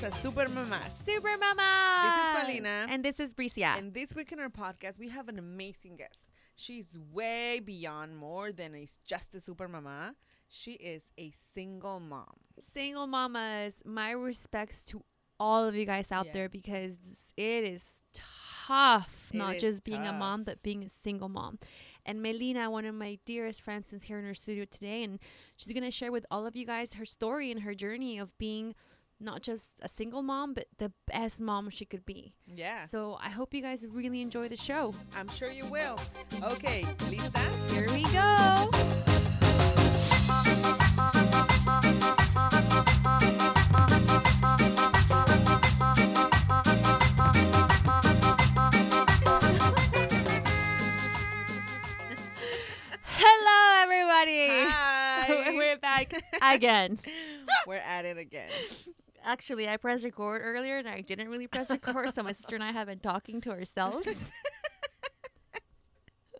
bienvenidos a Super Mamás. Super Mama. This is Paulina. And this is Bricia. And this week in our podcast, we have an amazing guest. She's way beyond more than a, just a super mama. She is a single mom. Single mamas, my respects to all of you guys out there because it is tough, It not is just being a mom, but being a single mom. And Melina, one of my dearest friends, is here in her studio today, and she's going to share with all of you guys her story and her journey of being not just a single mom, but the best mom she could be. Yeah, So I hope you guys really enjoy the show. I'm sure you will. Okay, lista? Here we go. Hello, everybody. Hi. We're back again. We're at it again. Actually, I pressed record earlier and I didn't really press record, so my sister and I have been talking to ourselves.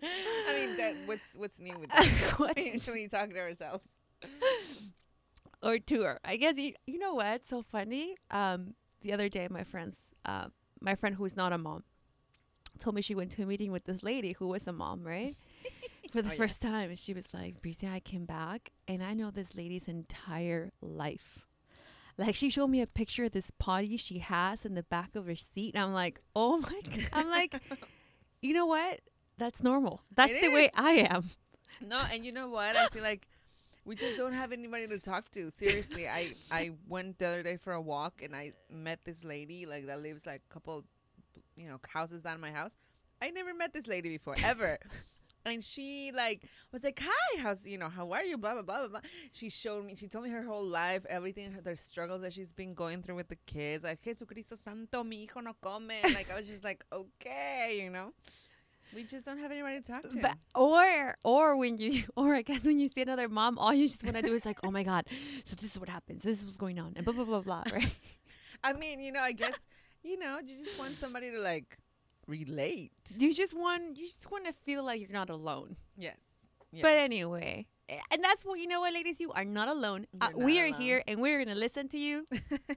I mean, that what's what's new with that? What- we usually talk to ourselves. or tour. I guess you you know what? So funny. Um, the other day, my friends, uh, my friend who's not a mom, told me she went to a meeting with this lady who was a mom, right? For the Oh, yeah. first time, and she was like, "Bricia, I came back and I know this lady's entire life." Like she showed me a picture of this potty she has in the back of her seat, and I'm like, "Oh my!" God. I'm like, you know what? That's normal. That's It the way. I am. No, and you know what? I feel like we just don't have anybody to talk to. Seriously, I I went the other day for a walk and I met this lady like that lives like a couple, you know, houses down my house. I never met this lady before ever. And she like was like, "Hi, how's you know how are you?" Blah blah blah blah blah. She showed me, she told me her whole life, everything, her, the struggles that she's been going through with the kids. Like, Jesucristo Santo, mi hijo no come. Like, I was just like, okay, you know, we just don't have anybody to talk to. But, or or when you or I guess when you see another mom, all you just want to do is like, oh my god, so this is what happens. This is what's going on, and blah blah blah blah. Right? I mean, you know, I guess, you know, you just want somebody to like relate. you just want you just want to feel like you're not alone. Yes. But anyway, eh, and that's what you know what, ladies, you are not alone. Uh, You're we are alone. here, and we're gonna listen to you.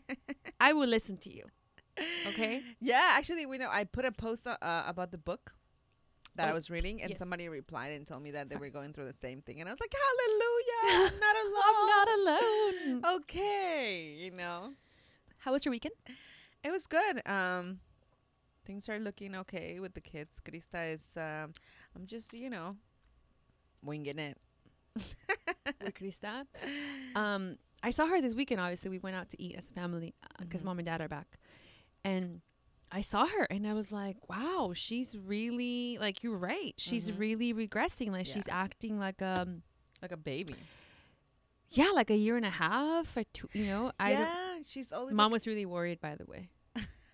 I will listen to you. Okay. yeah, actually, we know I put a post uh, uh, about the book that I Oh, was reading, and yes. somebody replied and told me that they were going through the same thing, and I was like, Hallelujah, I'm not alone. I'm not alone. Okay, you know, How was your weekend? it was good. Um, things are looking okay with the kids. Krista is, um, I'm just, you know, winging it. with Krista. Um, I saw her this weekend. Obviously, we went out to eat as a family because Mhm. mom and dad are back, and I saw her and I was like, "Wow, she's really like you're right. She's Mhm. really regressing. Like she's acting like um like a baby. yeah, like a year and a half. Or two, you know, I yeah, she's always mom was really worried. By the way,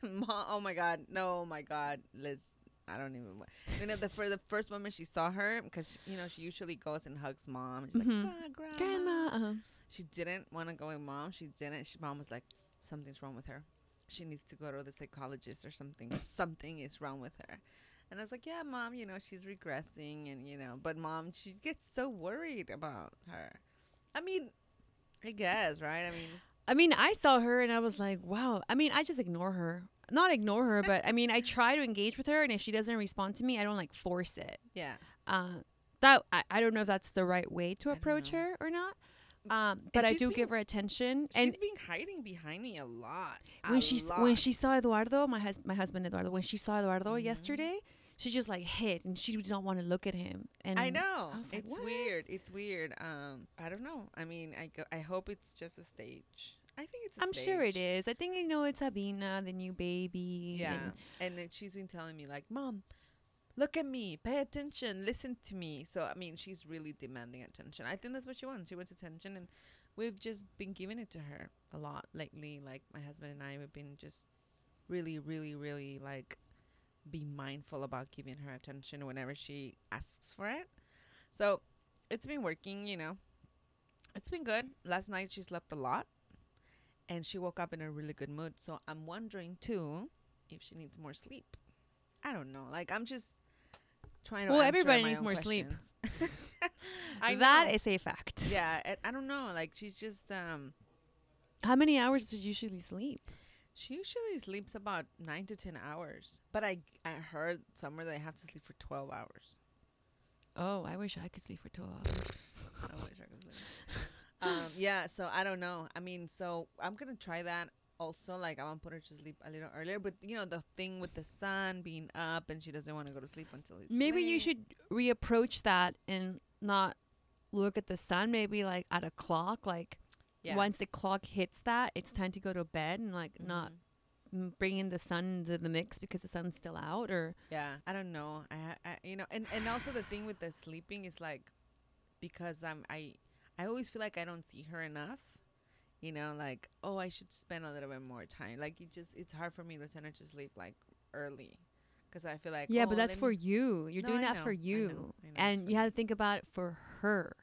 Mom, oh my god, no, oh my god, Liz. I don't even. You know, the for the first moment she saw her, because you know she usually goes and hugs mom. She's Mhm. like, "Ah, grandma. grandma. Uh, She didn't want to go with mom. She didn't. She mom was like, something's wrong with her. She needs to go to the psychologist or something. something is wrong with her. And I was like, yeah, mom. You know, she's regressing, and you know, but mom, she gets so worried about her. I mean, I guess, right? I mean, I mean, I saw her and I was like, wow. I mean, I just ignore her. Not ignore her, but I mean, I try to engage with her, and if she doesn't respond to me, I don't like force it. yeah. uh, that I, I don't know if that's the right way to approach her or not. Um, but I do been- give her attention. She's And been hiding behind me a lot. when a she s- when she saw Eduardo, my hus- my husband Eduardo, when she saw Eduardo Mhm. yesterday, she just like hid and she did not want to look at him. And I know. was like, it's "What?" weird. It's weird. Um, I don't know. I mean, I go, I hope it's just a stage. I think it's. i I'm sure it is. I think I know it's Sabina, the new baby. Yeah, and- and then she's been telling me like, "Mom, look at me, pay attention, listen to me." So I mean, she's really demanding attention. I think that's what she wants. She wants attention, and we've just been giving it to her a lot lately. Like my husband and I, we've been just really, really, really like be mindful about giving her attention whenever she asks for it. So it's been working, you know. It's been good. Last night she slept a lot and she woke up in a really good mood. So I'm wondering too if she needs more sleep. I don't know. Like I'm just trying to Well, everybody needs more sleep. questions. I That know. is a fact. yeah, and I don't know. Like she's just um How many hours does she usually sleep? She usually sleeps about nine to ten hours, but I I heard somewhere that I have to sleep for twelve hours. Oh, I wish I could sleep for 12 hours. I wish I could sleep. Um, yeah, so I don't know. I mean, so I'm gonna try that. Also, like I want to put her to sleep a little earlier, but you know the thing with the sun being up and she doesn't want to go to sleep until it's Maybe you late. should reapproach that and not look at the sun. Maybe like at a clock. Like Yeah. once the clock hits that, it's time to go to bed and like not Mhm. m- bring in the sun into the mix because the sun's still out. Or Yeah, I don't know. I, ha- I you know, and and also the thing with the sleeping is like because I'm I I always feel like I don't see her enough. You know, like oh, I should spend a little bit more time. Like it just it's hard for me to send her to sleep like early because I feel like yeah, oh, but that's for you. You're No, doing I that for know, I know, you, I know and you have me. to think about it for her.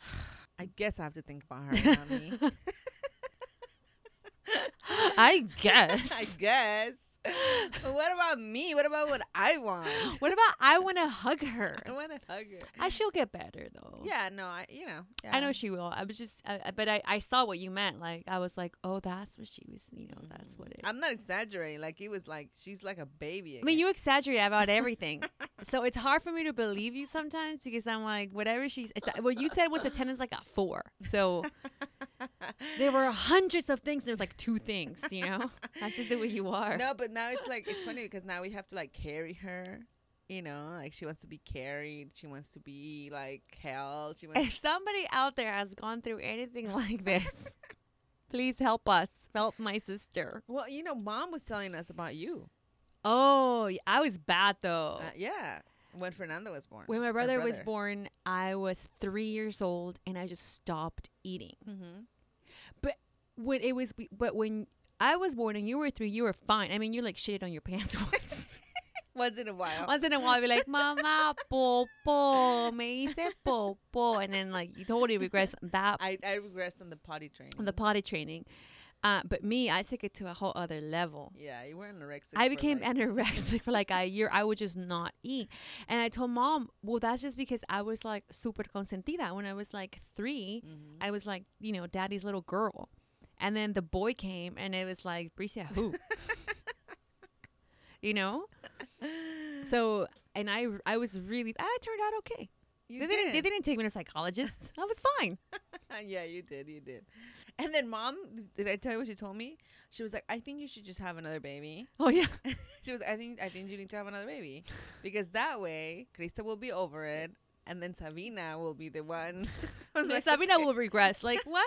I guess I have to think about her, not me. I guess. I guess. But what about me? What about what I want? what about I want to hug her? I want to hug her. I she'll get better though. Yeah, no, I you know. Yeah. I know she will. I was just, I, but I, I saw what you meant. Like I was like, oh, that's what she was. You know, that's what it. Mm. I'm not exaggerating. Like it was like she's like a baby. I mean, you exaggerate about everything, so it's hard for me to believe you sometimes because I'm like, whatever she's. It's, what you said was attendance like a four, so there were hundreds of things. There's like two things, you know. That's just the way you are. No, but now it's like it's funny because now we have to like carry her. You know, like she wants to be carried. She wants to be like held. She wants. If somebody out there has gone through anything like this, please help us. Help my sister. well, you know, mom was telling us about you. Oh, I was bad though. Uh, yeah, when Fernando was born. When my brother, was born, I was three years old and I just stopped eating. Mm-hmm. When it was, but when I was born and you were three, you were fine. I mean, you like shitted on your pants once. Once in a while. once in a while, I'd be like, Mama, popo, me hice popo. And then like you totally regress that I I regressed on the potty training. on the potty training. Uh, but me, I took it to a whole other level. yeah, you were anorexic. I became like- anorexic for like a year. I would just not eat. And I told mom, well, that's just because I was like super consentida. When I was like 3 Mhm. I was like, you know, daddy's little girl. And then the boy came and it was like, Bricia, who? you know? So, and I, I was really, I turned out okay. You they, did. Didn't, they didn't take me to a psychologist. I was fine. yeah, you did. You did. And then mom, did I tell you what she told me? She was like, "I think you should just have another baby." Oh, yeah. She was, "I think, I think you need to have another baby, because that way, Krista will be over it, and then Sabina will be the one." Like, Sabina "Okay." will regress. Like, what?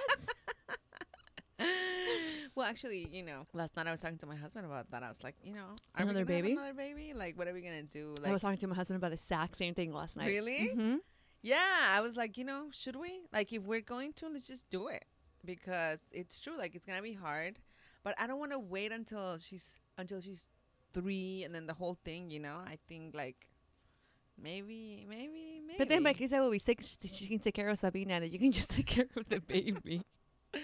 well, actually, you know, last night I was talking to my husband about that. I was like, you know, are Another we gonna have baby? another baby? Like, what are we gonna do? Like, I was talking to my husband about the exact same thing last night. Really? hmm Yeah, I was like, you know, should we? Like, if we're going to, let's just do it because it's true. Like, it's gonna be hard, but I don't want to wait until she's until she's three and then the whole thing. You know, I think like maybe, maybe, maybe. But then my Krista will be sick. She, she can take care of Sabina, and then you can just take care of the baby.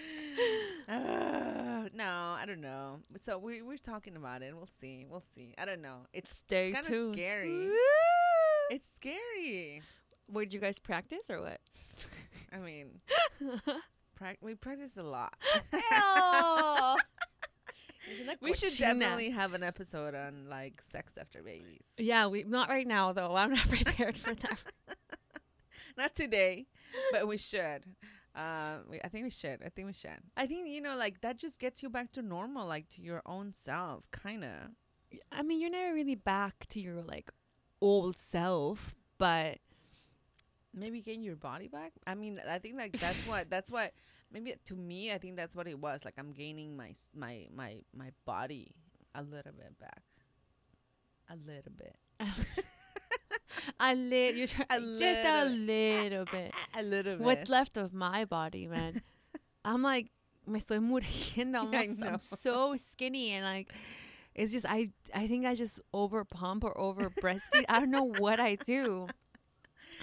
Uh, no, I don't know. So we we're talking about it. We'll see. We'll see. I don't know. It's Stay it's kind of scary. Woo! It's scary. Did you guys practice or what? I mean, prac- we practice a lot. We should definitely have an episode on like sex after babies. Yeah, we not right now though. I'm not prepared for that. Not today, but we should. Uh, we, I think we should. I think we should. I think you know, like that just gets you back to normal, like to your own self, kind of. I mean, you're never really back to your like old self, but Maybe getting your body back. I mean, I think like that's what that's what. Maybe to me, I think that's what it was. Like I'm gaining my s- my my my body a little bit back. A little bit. a little, you're trying, A just a little. little bit. A little bit. What's left of my body, man? I'm like, me estoy muriendo. S- I'm so skinny and like, it's just I I think I just over pump or over breastfeed. I don't know what I do.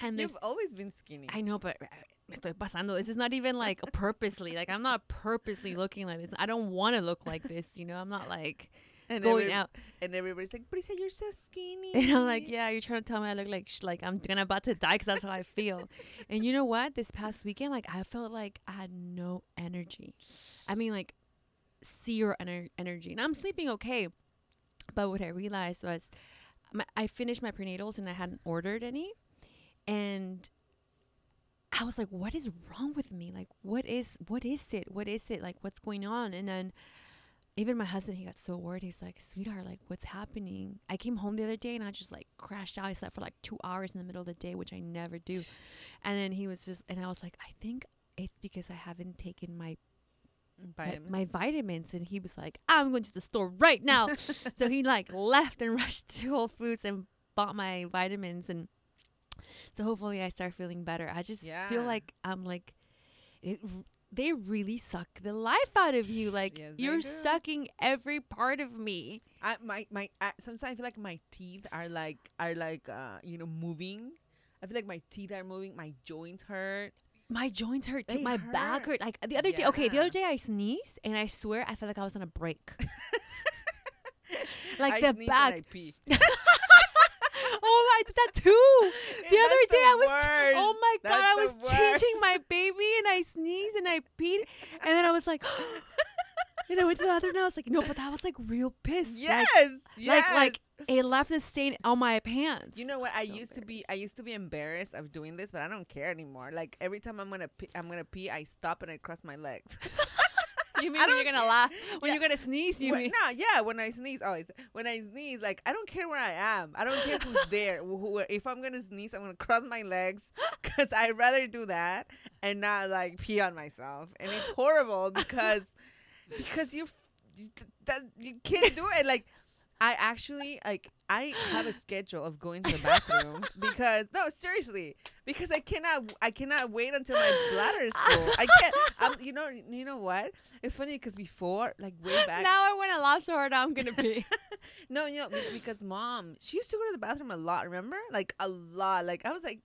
And this You've always been skinny. I know, but uh, me estoy pasando. This is not even like purposely. Like I'm not purposely looking like this. I don't want to look like this. You know, I'm not like and going every- out. and everybody's like, "Brisa, you're so skinny." And I'm like, yeah, you're trying to tell me I look like sh- like I'm gonna about to die because that's how I feel. and you know what? This past weekend, like I felt like I had no energy. I mean, like see your ener- energy. And I'm sleeping okay. But what I realized was my, I finished my prenatals and I hadn't ordered any. And I was like, what is wrong with me? Like, what is, what is it? What is it? Like, what's going on? And then even my husband, he got so worried. He's like, sweetheart, like, what's happening? I came home the other day and I just like crashed out. I slept for like two hours in the middle of the day, which I never do. And then he was just, and I was like, I think it's because I haven't taken my my- Vitamins. my vitamins and he was like i'm going to the store right now so he like left and rushed to whole foods and bought my vitamins and so hopefully i start feeling better i just feel like i'm like it, they really suck the life out of you like Yes, you're sucking every part of me I my my I, sometimes I feel like my teeth are like are like uh you know moving. I feel like my teeth are moving. My joints hurt. my joints hurt too They my back hurt. hurt like the other day okay the other day i sneezed and i swear i felt like i was on a break like I the back I pee. i did that too the And other that's day the I was worst. oh my god I was changing my baby and I sneezed and I peed and then I was like and I went to the other and I was like no but that was like real piss Like, Yes, yes. like like it left a stain on my pants You know what? I So used to be I used to be embarrassed of doing this, but I don't care anymore. Like every time I'm gonna pee, I'm gonna pee, I stop and I cross my legs. you mean I when you're gonna laugh when Yeah. you're gonna sneeze you When- mean no, yeah, when I sneeze, oh, always. when I sneeze, like I don't care where I am. I don't care who's there. Who, who- if I'm gonna sneeze, I'm gonna cross my legs because I'd rather do that and not like pee on myself. And it's horrible because because you that you can't do it. Like I actually like I have a schedule of going to the bathroom because no seriously because I cannot I cannot wait until my bladder is full. I can't. Um, you know you know what? It's funny because before like way back. now I want to laugh so hard I'm gonna pee No, you know, because mom, she used to go to the bathroom a lot, remember? Like a lot. Like I was like,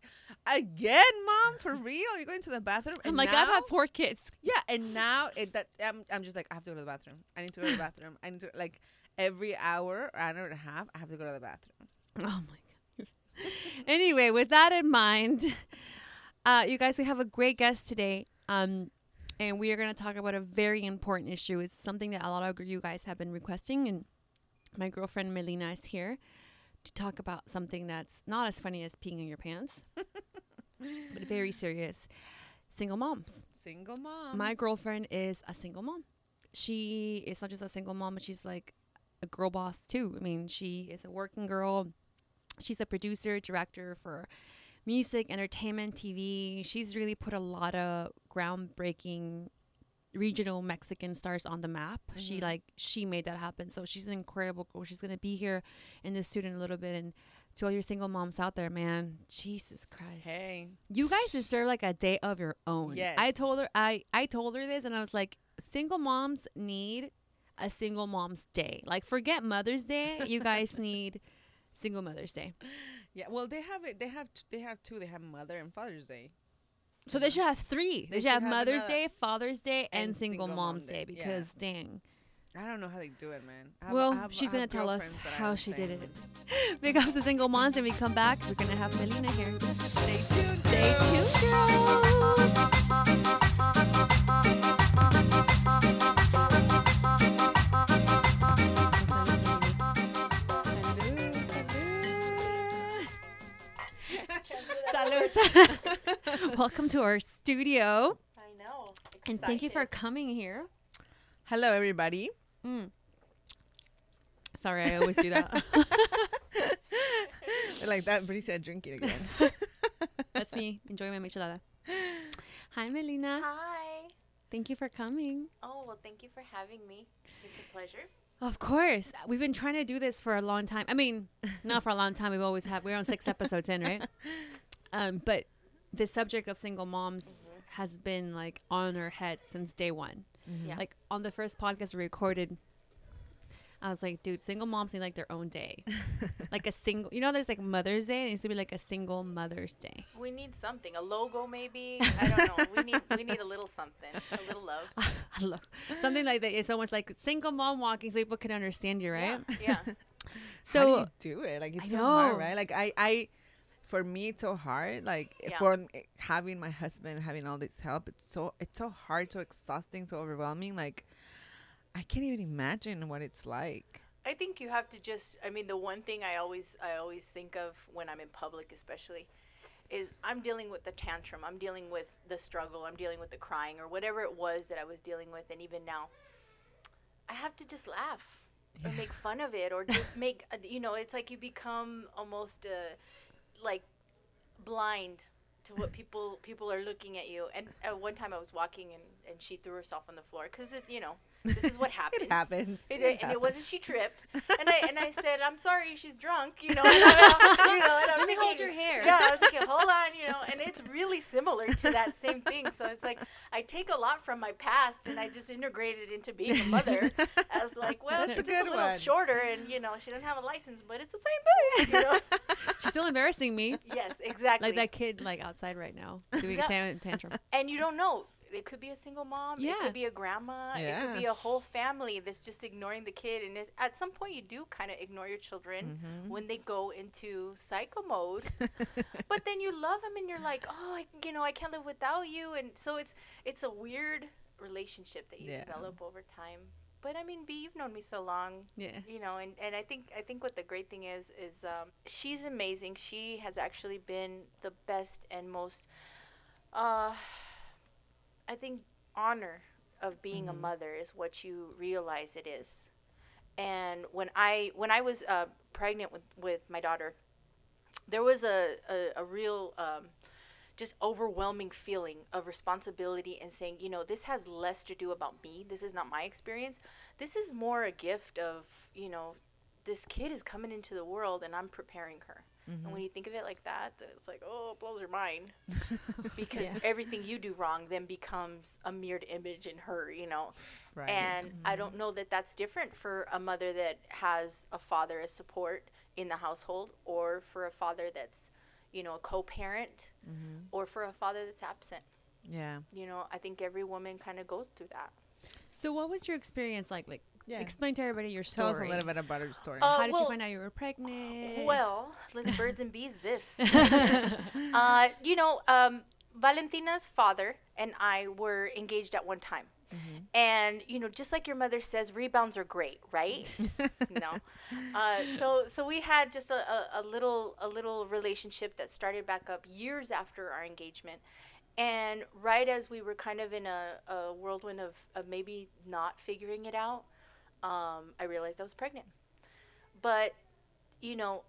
again, mom, for real? You're going to the bathroom? I'm like now, I've had four kids yeah, and now it that I'm I'm just like I have to go to the bathroom. I need to go to the bathroom. I need to like every hour or hour and a half, I have to go to the bathroom. Oh my god. anyway, with that in mind, uh, you guys, we have a great guest today. Um, and we are going to talk about a very important issue. It's something that a lot of you guys have been requesting, and my girlfriend Melina is here to talk about something that's not as funny as peeing in your pants, but very serious. Single moms. Single mom. My girlfriend is a single mom. She is not just a single mom, but she's like a girl boss too. I mean, she is a working girl. She's a producer, director for music, entertainment, TV. She's really put a lot of groundbreaking regional Mexican stars on the map. She Mhm. like she made that happen. So she's an incredible girl. She's gonna be here in the student a little bit and to all your single moms out there, man, Jesus Christ Hey. you guys deserve like a day of your own. Yes. I told her I I told her this and I was like single moms need a single mom's day. Like forget Mother's Day, you guys need single Mother's Day. Yeah, well, they have it. They have t- they have two. They have Mother and Father's Day. So they should have 3. They, They should have have Mother's Day, Father's Day and, and single, Single mom's Mom Day Day, yeah. because dang. I don't know how they do it, man. Have- Well, have- she's gonna tell us girlfriends that are how she did it. Big ups to single moms and we come back, we're going to have Melina here. Stay tuned. Stay tuned, girls. Salud. Salud. Welcome to our studio, I know. and thank you for coming here. Hello, everybody. Mm. Sorry, I always do that. like that, Bree said, drink it again. That's me enjoying my michelada. Hi, Melina. Hi. Thank you for coming. Oh, well, thank you for having me. It's a pleasure. Of course. We've been trying to do this for a long time. I mean, not for a long time. We've always had, we're on six episodes in, right? Um, but the subject of single moms has been like on our head since day one. Yeah. Like on the first podcast we recorded, I was like, dude, single moms need like their own day. like a single, you know, there's like Mother's Day. There needs to be like a single Mother's Day. We need something, a logo maybe. I don't know. We need we need a little something, a little love. I love something like that. It's almost like single mom walking so people can understand you, right? Yeah. How do So you do it? Like it's I so hard, know. right? Like I, I, for me, it's so hard. Like Yeah. for having my husband, having all this help, it's so it's so hard, so exhausting, so overwhelming. Like I can't even imagine what it's like. I think you have to just I mean the one thing I always I always think of when I'm in public especially is I'm dealing with the tantrum. I'm dealing with the struggle. I'm dealing with the crying or whatever it was that I was dealing with and even now I have to just laugh or make fun of it or just make uh, you know it's like you become almost uh, like blind to what people people are looking at you. And at one time i was walking and and she threw herself on the floor because it you know this is what happens It happens. it, It and it wasn't she tripped and i and i said i'm sorry she's drunk you know and I, you know and I'm Let me hold your hair. yeah i was thinking hold on you know and it's really similar to that same thing so it's like i take a lot from my past and i just integrate it into being a mother as like well That's it's a just a good little one. shorter and you know she doesn't have a license but it's the same thing you know She's still embarrassing me. yes exactly Like that kid, like outside right now, doing Yeah. a tantrum. and you don't know it could be a single mom Yeah. it could be a grandma it could be a whole family that's just ignoring the kid and at some point you do kind of ignore your children Mm-hmm. when they go into psycho mode but then you love them and you're like oh I, you know i can't live without you and so it's it's a weird relationship that you Yeah. develop over time but i mean b you've known me so long Yeah. you know and, and i think i think what the great thing is is um, she's amazing she has actually been the best and most uh i think honor of being a mother is what you realize it is and when i when i was uh, pregnant with with my daughter there was a a, a real um, just overwhelming feeling of responsibility and saying, you know, this has less to do about me. This is not my experience. This is more a gift of, you know, this kid is coming into the world and I'm preparing her. And when mm-hmm. you think of it like that, it's like, oh, it blows your mind. because Yeah. everything you do wrong then becomes a mirrored image in her, you know. Right. And I don't mm-hmm. know that that's different for a mother that has a father as support in the household or for a father that's, you know, a co parent mm-hmm. or for a father that's absent. yeah. You know, I think every woman kind of goes through that. So, what was your experience like? Like, Yeah. explain to everybody your Tell us a little bit about your story. Uh, How did well- you find out you were pregnant? Well, let's birds and bees this. uh, you know, um, Valentina's father and I were engaged at one time. And you know, just like your mother says, rebounds are great, right? no. Uh, so so we had just a, a, a little a little relationship that started back up years after our engagement. And right as we were kind of in a, a whirlwind of, of maybe not figuring it out, um, I realized I was pregnant. But you know,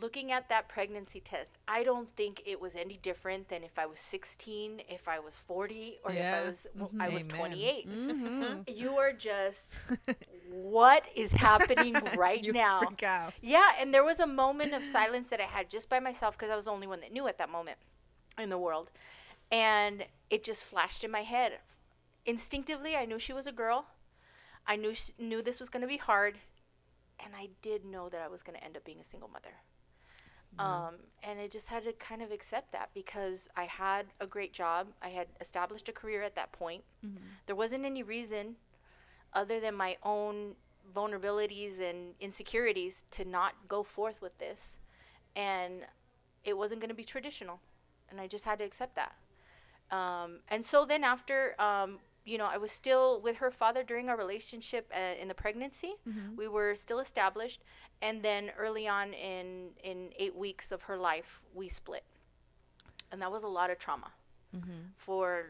looking at that pregnancy test, I don't think it was any different than if I was 16, if I was 40, or Yeah. if I was w- I was Amen. 28. Mhm. You are just what is happening right you now? freak out. Yeah, and there was a moment of silence that I had just by myself because I was the only one that knew at that moment in the world. And it just flashed in my head. Instinctively, I knew she was a girl. I knew knew this was going to be hard, and I did know that I was going to end up being a single mother. Um, and I just had to kind of accept that because I had a great job. I had established a career at that point. There wasn't any reason other than my own vulnerabilities and insecurities to not go forth with this. And it wasn't going to be traditional. And I just had to accept that. Um, and so then after, um, you know, I was still with her father during our relationship uh, in the pregnancy. We were still established. And then early on in, in eight weeks of her life, we split. And that was a lot of trauma for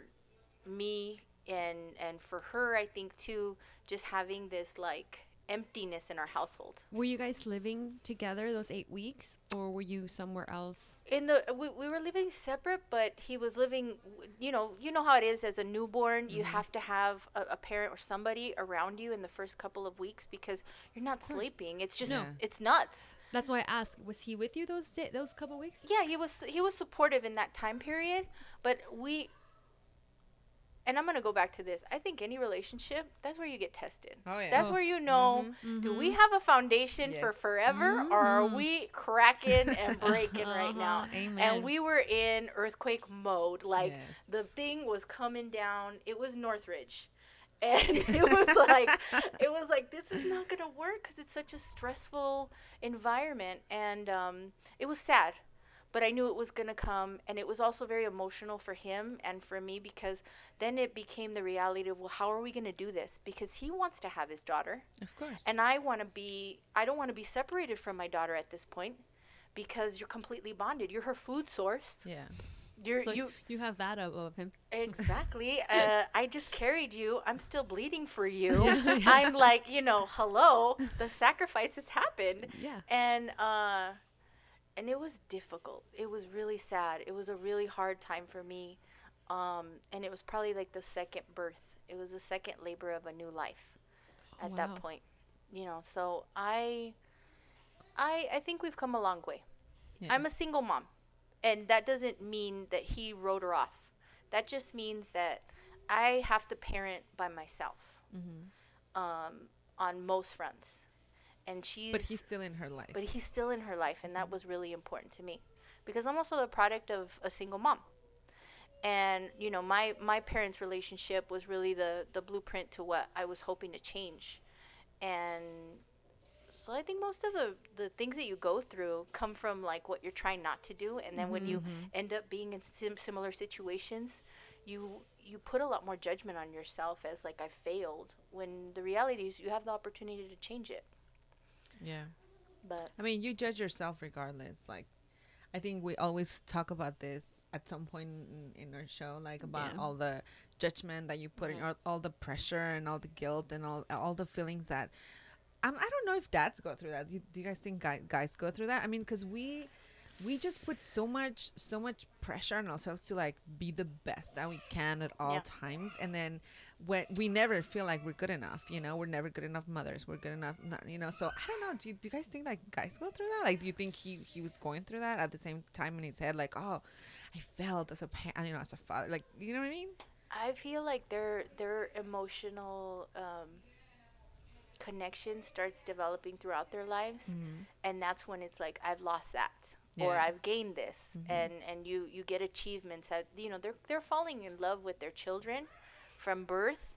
me and and for her i think too just having this like emptiness in our household Were you guys living together those eight weeks, or were you somewhere else? in the we, we were living separate but he was living you know you know how it is as a newborn you mm-hmm. have to have a, a parent or somebody around you in the first couple of weeks because you're not sleeping it's just No. it's nuts That's why I asked. Was he with you those da- those couple weeks? yeah he was he was supportive in that time period but we and i'm going to go back to this i think any relationship that's where you get tested Oh, yeah. that's Oh. where you know do we have a foundation for Yes. forever or are we cracking and breaking right now Uh-huh, Amen. and we were in earthquake mode like Yes. the thing was coming down it was northridge and it was like it was like this is not gonna work because it's such a stressful environment and um, it was sad but I knew it was going to come. And it was also very emotional for him and for me because then it became the reality of, well, how are we going to do this? Because he wants to have his daughter. Of course. And I want to be, I don't want to be separated from my daughter at this point because you're completely bonded. You're her food source. yeah. You're, So you, you have that of, of him. Exactly. Uh, I just carried you. I'm still bleeding for you. I'm like, you know, hello. The sacrifices happened, Yeah. and uh, and it was difficult. It was really sad. It was a really hard time for me, um, and it was probably like the second birth. It was the second labor of a new life, at Wow. that point. You know, so I, I, I think we've come a long way. Yeah. I'm a single mom, and that doesn't mean that he wrote her off. That just means that I have to parent by myself Mm-hmm. um, on most fronts, and she's But he's still in her life. but he's still in her life, and that mm. was really important to me because I'm also the product of a single mom. And you know, my my parents' relationship was really the the blueprint to what I was hoping to change, and so I think most of the the things that you go through come from like what you're trying not to do, and then when you mm-hmm, mm-hmm. end up being in sim- similar situations, you you put a lot more judgment on yourself as like I failed when the reality is you have the opportunity to change it. Yeah. But I mean, you judge yourself regardless. Like, I think we always talk about this at some point in, in our show, like about Yeah. all the judgment that you put in, all, all the pressure and all the guilt and all all the feelings that. Um, I don't know if dads go through that. Do you, do you guys think guys, guys go through that? I mean, because we we just put so much so much pressure on ourselves to like be the best that we can at all Yeah. times, and then when we never feel like we're good enough, you know, we're never good enough mothers. We're good enough, not, you know. So I don't know. Do you, do you guys think like guys go through that? Like, do you think he he was going through that at the same time in his head? Like, oh, I felt as a parent, you know, as a father. Like, you know what I mean? I feel like their their emotional um, connection starts developing throughout their lives, and that's when it's like I've lost that or I've gained this, mm-hmm. and and you you get achievements that you know they're they're falling in love with their children from birth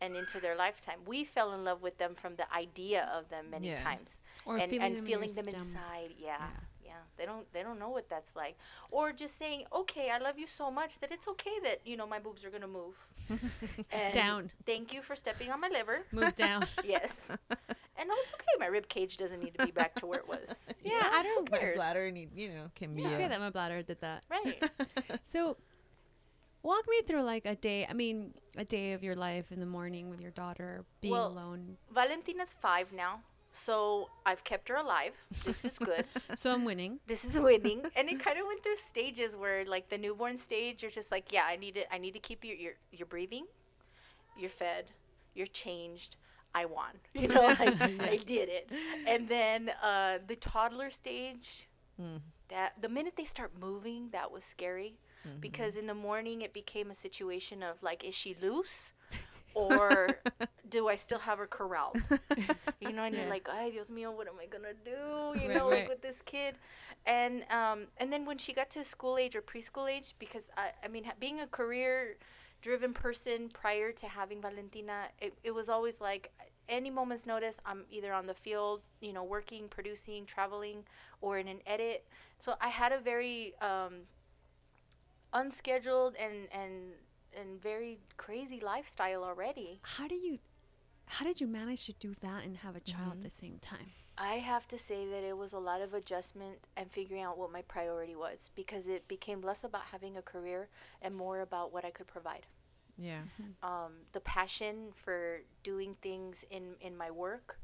and into their lifetime. We fell in love with them from the idea of them many Yeah. times, Or and feeling and them feeling them inside. Yeah. Yeah. yeah, They don't they don't know what that's like, or just saying, okay, I love you so much that it's okay that you know my boobs are gonna move. And Down. Thank you for stepping on my liver. Move down. yes. And no, it's okay. My rib cage doesn't need to be back to where it was. Yeah? I don't- My bladder need, you know, can be. It's okay uh, that my bladder did that. Right. So, walk me through like a day. I mean, a day of your life in the morning with your daughter, being Well- alone. Valentina's five now, so I've kept her alive. This is good. So I'm winning. this is winning. And it kind of went through stages where, like the newborn stage, you're just like, yeah, I need it. I need to keep you. You're you're breathing. You're fed. You're changed. I won. You know, like, I did it. And then uh, the toddler stage. Mm. That the minute they start moving, that was scary. Mm-hmm. because in the morning it became a situation of like is she loose or do i still have her corralled you know and you're like ay dios mío what am i gonna do you Right, know like with this kid and um and then when she got to school age or preschool age because i i mean ha- being a career driven person prior to having valentina it, it was always like any moment's notice i'm either on the field you know working producing traveling or in an edit so i had a very um unscheduled and and and very crazy lifestyle already. How do you, how did you manage to do that and have a child at the same time? I have to say that it was a lot of adjustment and figuring out what my priority was because it became less about having a career and more about what I could provide. Yeah. Um, the passion for doing things in in my work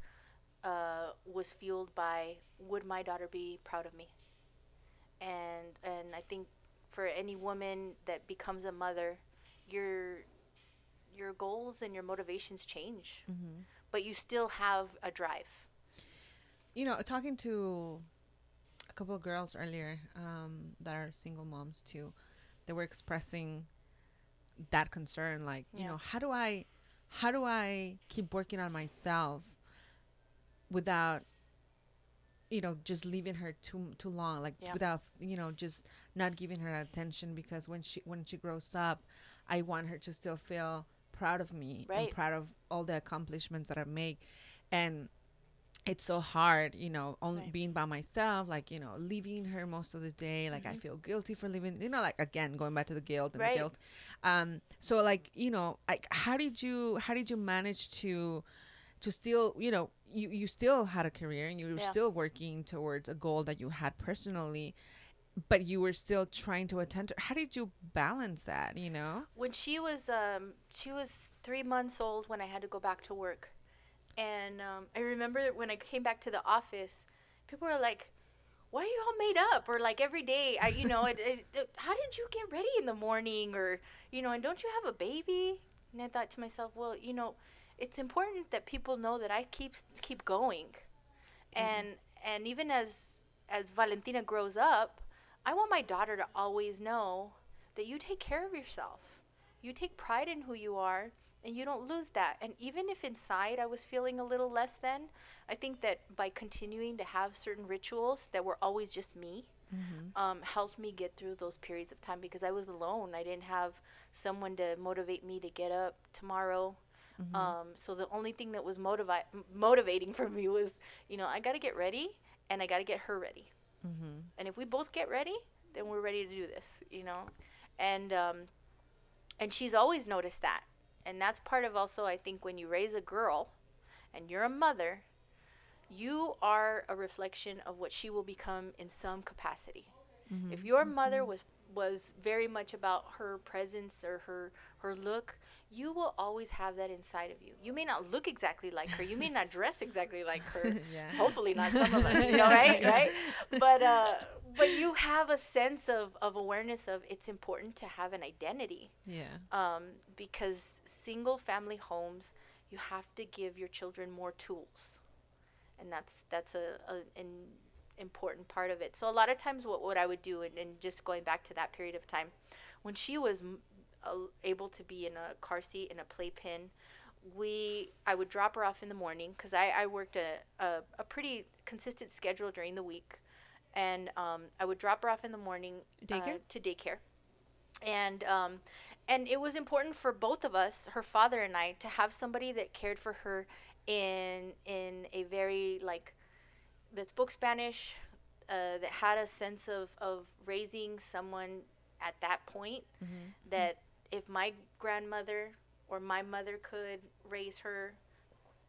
uh, was fueled by would my daughter be proud of me, and and I think for any woman that becomes a mother, your your goals and your motivations change, Mm-hmm. but you still have a drive. You know, talking to a couple of girls earlier um, that are single moms too, they were expressing that concern. Like, you know, how do I, how do I keep working on myself without, you know, just leaving her too too long? Like, Yeah. without, you know, just not giving her attention because when she when she grows up, I want her to still feel proud of me Right. and proud of all the accomplishments that I make, and it's so hard, you know, only Right. being by myself, like, you know, leaving her most of the day. Like, I feel guilty for leaving, you know, like, again, going back to the guilt and Right. the guilt. Um, so, like, you know, like, how did you, how did you manage to, to still, you know, you, you still had a career and you were Yeah. still working towards a goal that you had personally, but you were still trying to attend to, how did you balance that, you know? when she was um she was three months old when I had to go back to work, and um, I remember when I came back to the office, people were like, "Why are you all made up?" Or like every day, I you know, it, it, it- how did you get ready in the morning? Or you know, and don't you have a baby? And I thought to myself, well, you know, it's important that people know that I keep keep going, and and even as as Valentina grows up, I want my daughter to always know that you take care of yourself. You take pride in who you are and you don't lose that. And even if inside I was feeling a little less than, I think that by continuing to have certain rituals that were always just me, um, helped me get through those periods of time because I was alone. I didn't have someone to motivate me to get up tomorrow. Um, so the only thing that was motivi- motivating for me was, you know, I got to get ready and I got to get her ready. Mm-hmm. And if we both get ready, then we're ready to do this, you know? And um and she's always noticed that. And that's part of also I think when you raise a girl and you're a mother, you are a reflection of what she will become in some capacity. If your mother was was very much about her presence or her her look, you will always have that inside of you. You may not look exactly like her, you may not dress exactly like her. Yeah. Hopefully not some of us, you know, right? Right? But uh but you have a sense of, of awareness of it's important to have an identity. Yeah. um, because single family homes you have to give your children more tools. And that's that's a, a an important part of it. So a lot of times what, what i would do and, and just going back to that period of time when she was m- uh, able to be in a car seat in a playpen we i would drop her off in the morning because I, I worked a, a, a pretty consistent schedule during the week and um, i would drop her off in the morning uh, to daycare and um, and it was important for both of us, her father and I, to have somebody that cared for her in in a very like that spoke Spanish, uh, that had a sense of of raising someone at that point. That if my grandmother or my mother could raise her,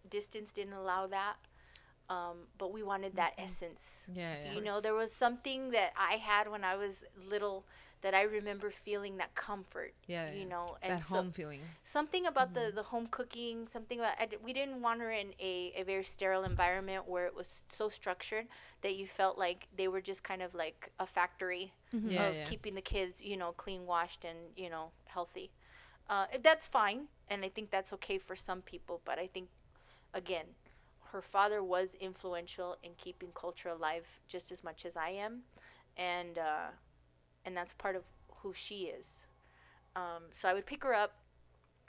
distance didn't allow that. Um, but we wanted that essence Yeah. yeah. you know there was something that i had when i was little that i remember feeling that comfort Yeah, you yeah. know and that so- home feeling. something about the the home cooking something about I d- we didn't want her in a, a very sterile environment where it was so structured that you felt like they were just kind of like a factory Yeah, of yeah. keeping the kids you know clean washed and you know healthy uh, that's fine and i think that's okay for some people but i think again her father was influential in keeping culture alive just as much as i am and uh, and that's part of who she is um, so i would pick her up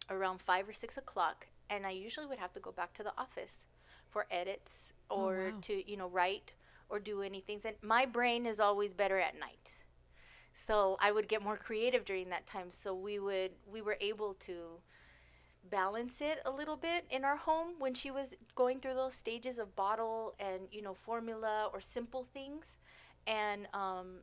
around five or six o'clock and i usually would have to go back to the office for edits Oh, or wow. to you know write or do anything and my brain is always better at night so i would get more creative during that time so we would we were able to balance it a little bit in our home when she was going through those stages of bottle and you know formula or simple things and um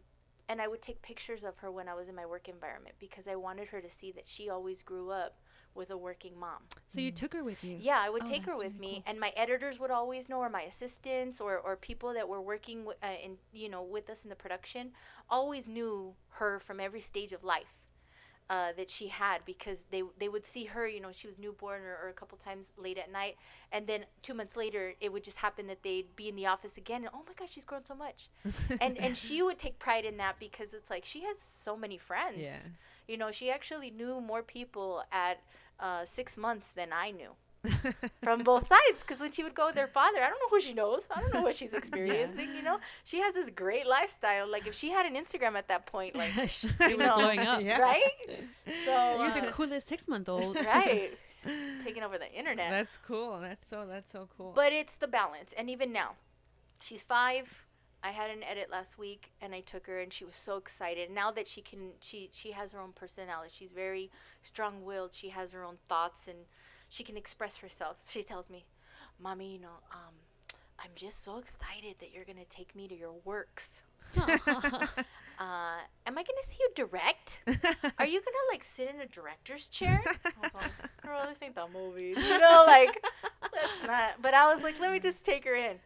and I would take pictures of her when I was in my work environment because I wanted her to see that she always grew up with a working mom. So you took her with you. Yeah, I would Oh, take her with really me, cool. and my editors would always know, or my assistants, or, or people that were working wi- uh, in you know with us in the production, always knew her from every stage of life uh, that she had because they they would see her. You know, she was newborn or, or a couple times late at night, and then two months later, it would just happen that they'd be in the office again, and oh my gosh, she's grown so much, and and she would take pride in that because it's like she has so many friends. Yeah. You know, she actually knew more people at uh, six months than I knew from both sides. Because when she would go with her father, I don't know who she knows. I don't know what she's experiencing. You know, she has this great lifestyle. Like if she had an Instagram at that point, like she you was know, blowing up. Yeah. right? So You're the uh, coolest six month old. right, taking over the internet. That's cool. That's so. That's so cool. But it's the balance. And even now, she's five. I had an edit last week and I took her and she was so excited. Now that she can she she has her own personality. She's very strong-willed. She has her own thoughts and she can express herself. She tells me, "Mommy, you know, um I'm just so excited that you're gonna take me to your works. Uh, am I gonna see you direct? Are you gonna like sit in a director's chair? I was like, girl, this ain't the movies. You know, like, let's not. But I was like, let me just take her in.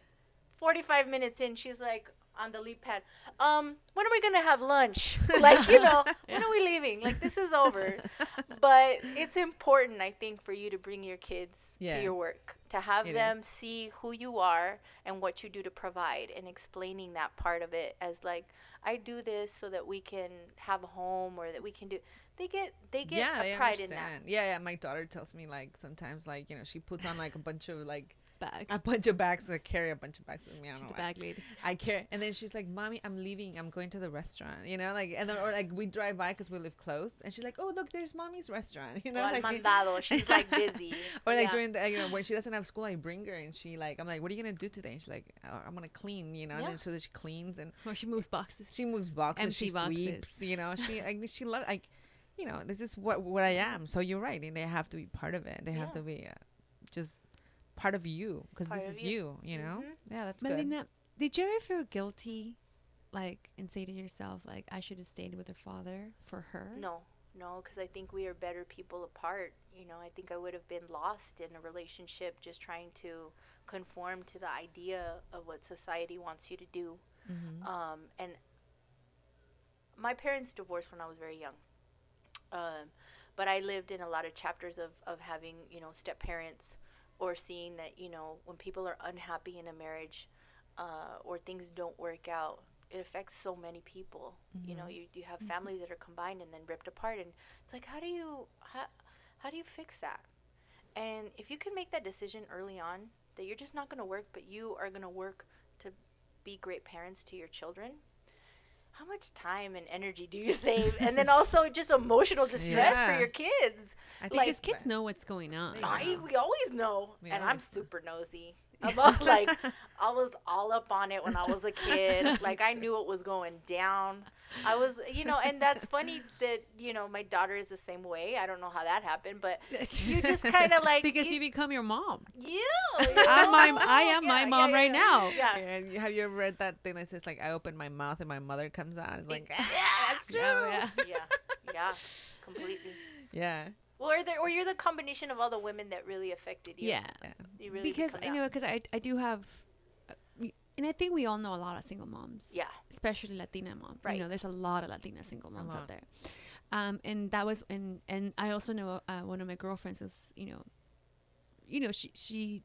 45 minutes in, she's like on the leap pad. Um, when are we gonna have lunch? Like, you know, when are we leaving? Like, this is over. But it's important, I think, for you to bring your kids Yeah. to your work, to have It them is. see who you are and what you do to provide, and explaining that part of it as like, I do this so that we can have a home, or that we can do. They get they get yeah, a pride in that. understand. Yeah, yeah. My daughter tells me like sometimes like you know she puts on like a bunch of like Bags. a bunch of bags. I carry a bunch of bags with me. I She's don't the know. why. bag lady. I carry, and then she's like, "Mommy, I'm leaving. I'm going to the restaurant." You know, like and then or like we drive by because we live close, and she's like, "Oh, look, there's mommy's restaurant." You know, Well, like mandado. She's like busy. Or like Yeah. during the you know when she doesn't have school, I bring her and she like I'm like, what are you gonna do today? And she's like, oh, I'm gonna clean, you know. And Yeah. then so that she cleans and Or she moves boxes. she moves boxes, and she boxes. sweeps, you know. She like she love like, you know, this is what what I am. So you're right, and they have to be part of it. They have to be uh, just part of you because this is you. you, you know. Mhm. Yeah, that's good. Melina, did you ever feel guilty, like, and say to yourself, like, I should have stayed with her father for her? No, no, because I think we are better people apart. You know, I think I would have been lost in a relationship just trying to conform to the idea of what society wants you to do. Mm-hmm. Um, and my parents divorced when I was very young. Um, but I lived in a lot of chapters of, of having, you know, step parents or seeing that, you know, when people are unhappy in a marriage uh, or things don't work out, it affects so many people. You know, you, you have families that are combined and then ripped apart. And it's like, how do you, how, how do you fix that? And if you can make that decision early on that you're just not going to work, but you are going to work to be great parents to your children, how much time and energy do you save? and then also just emotional distress Yeah. for your kids. I think like- Because kids know what's going on. I, we always know, We and I'm always know. super nosy. I'm all, like, I was all up on it when I was a kid. Like, I knew what was going down. I was, you know, and that's funny that you know my daughter is the same way. I don't know how that happened, but you just kind of like because you, you become your mom. you. I'm my- know? I am my mom right now. Yeah. Yeah, have you ever read that thing that says like I open my mouth and my mother comes out? It's like Yeah. "Ah, that's true. Oh, yeah. yeah, yeah, completely. Yeah. Well, or, there, or you're the combination of all the women that really affected you. Yeah. Yeah. You really because I that. know because I I do have, we- and I think we all know a lot of single moms. Yeah. especially Latina mom. Right. You know, there's a lot of Latina single moms out there. Um, and that was and and I also know uh, one of my girlfriends was you know, you know she she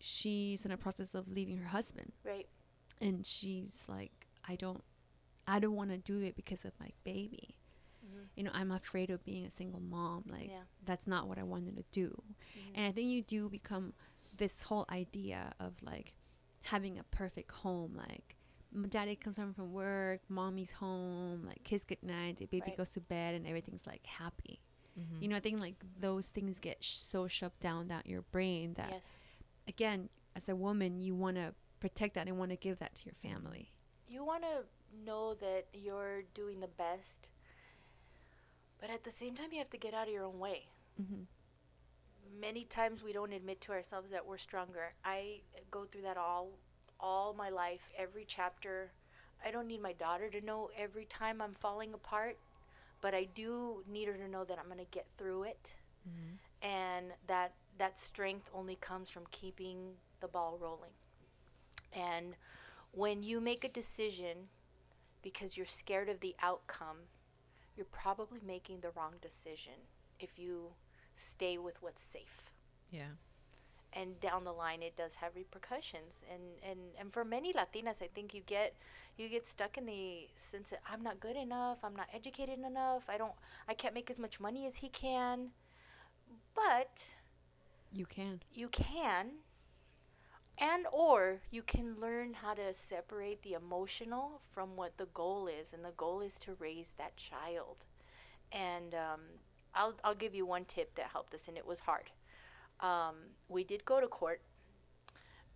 she's in a process of leaving her husband, Right. and she's like, I don't, I don't want to do it because of my baby. Mhm. You know, I'm afraid of being a single mom. Like Yeah. that's not what I wanted to do. Mhm. And I think you do become this whole idea of like having a perfect home. Like, daddy comes home from work, mommy's home, like kiss goodnight, the baby Right. goes to bed, and everything's like happy. Mhm. You know, I think like those things get sh- so shoved down down your brain that Yes. again, as a woman, you want to protect that and want to give that to your family. You want to know that you're doing the best, but at the same time, you have to get out of your own way. Mm-hmm. Many times we don't admit to ourselves that we're stronger. I go through that all all my life, every chapter. I don't need my daughter to know every time I'm falling apart, but I do need her to know that I'm going to get through it. Mm-hmm. And that that strength only comes from keeping the ball rolling. And when you make a decision because you're scared of the outcome, you're probably making the wrong decision if you stay with what's safe. Yeah. And down the line it does have repercussions. And, and, and for many Latinas I think you get you get stuck in the sense that I'm not good enough, I'm not educated enough, I don't I can't make as much money as he can. But You can. you can and or you can learn how to separate the emotional from what the goal is and the goal is to raise that child and um, I'll, I'll give you one tip that helped us and it was hard um, we did go to court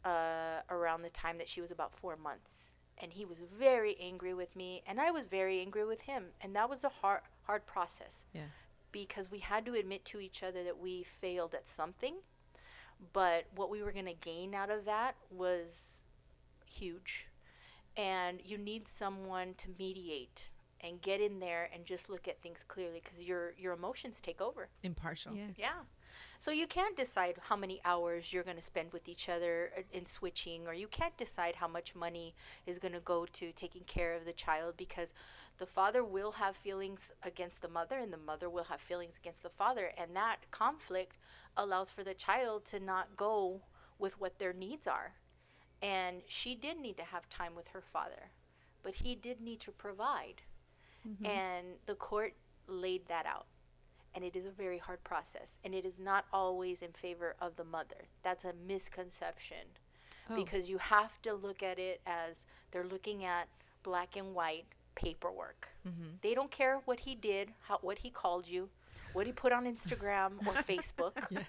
uh, around the time that she was about four months and he was very angry with me and i was very angry with him and that was a hard hard process Yeah. because we had to admit to each other that we failed at something but what we were going to gain out of that was huge. And you need someone to mediate and get in there and just look at things clearly because your your emotions take over. Impartial. Yes. Yeah. So you can't decide how many hours you're going to spend with each other uh, in switching, or you can't decide how much money is going to go to taking care of the child because the father will have feelings against the mother and the mother will have feelings against the father. And that conflict allows for the child to not go with what their needs are. And she did need to have time with her father, but he did need to provide. Mm-hmm. And the court laid that out. And it is a very hard process. And it is not always in favor of the mother. That's a misconception. Oh. because you have to look at it as they're looking at black and white paperwork. Mm-hmm. They don't care what he did how, what he called you what he put on instagram or facebook.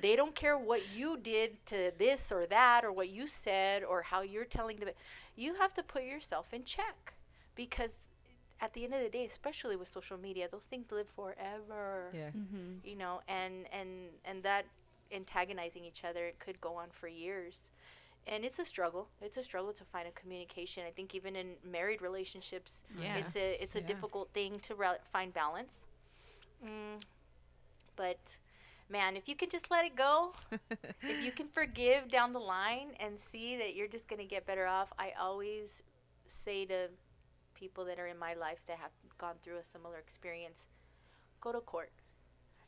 They don't care what you did to this or that or what you said or how you're telling them. You have to put yourself in check. Because at the end of the day especially with social media those things live forever Yes. you know and and and that antagonizing each other it could go on for years and it's a struggle it's a struggle to find a communication i think even in married relationships Yeah. it's a it's a Yeah. difficult thing to re- find balance mm, but man if you can just let it go if you can forgive down the line and see that you're just going to get better off i always say to people that are in my life that have gone through a similar experience go to court.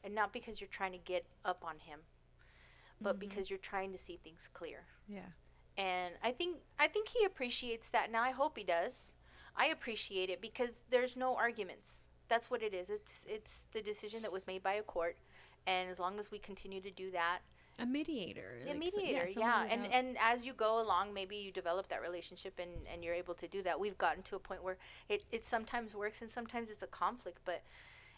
And not because you're trying to get up on him but mm-hmm. because you're trying to see things clear. Yeah. and i think i think he appreciates that now i hope he does. I appreciate it because there's no arguments. That's what it is. It's it's the decision that was made by a court and as long as we continue to do that A mediator. a like, mediator, someone yeah. And without- and as you go along, maybe you develop that relationship and, and you're able to do that. We've gotten to a point where it, it sometimes works and sometimes it's a conflict, but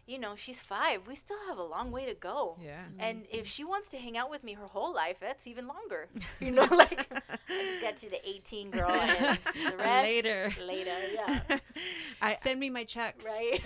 you know, she's five. We still have a long way to go. Yeah. And if mm-hmm. she wants to hang out with me her whole life, that's even longer. You know, like I just get to the 18 girl and the rest Later. Later, yeah. I Send me my checks. Right.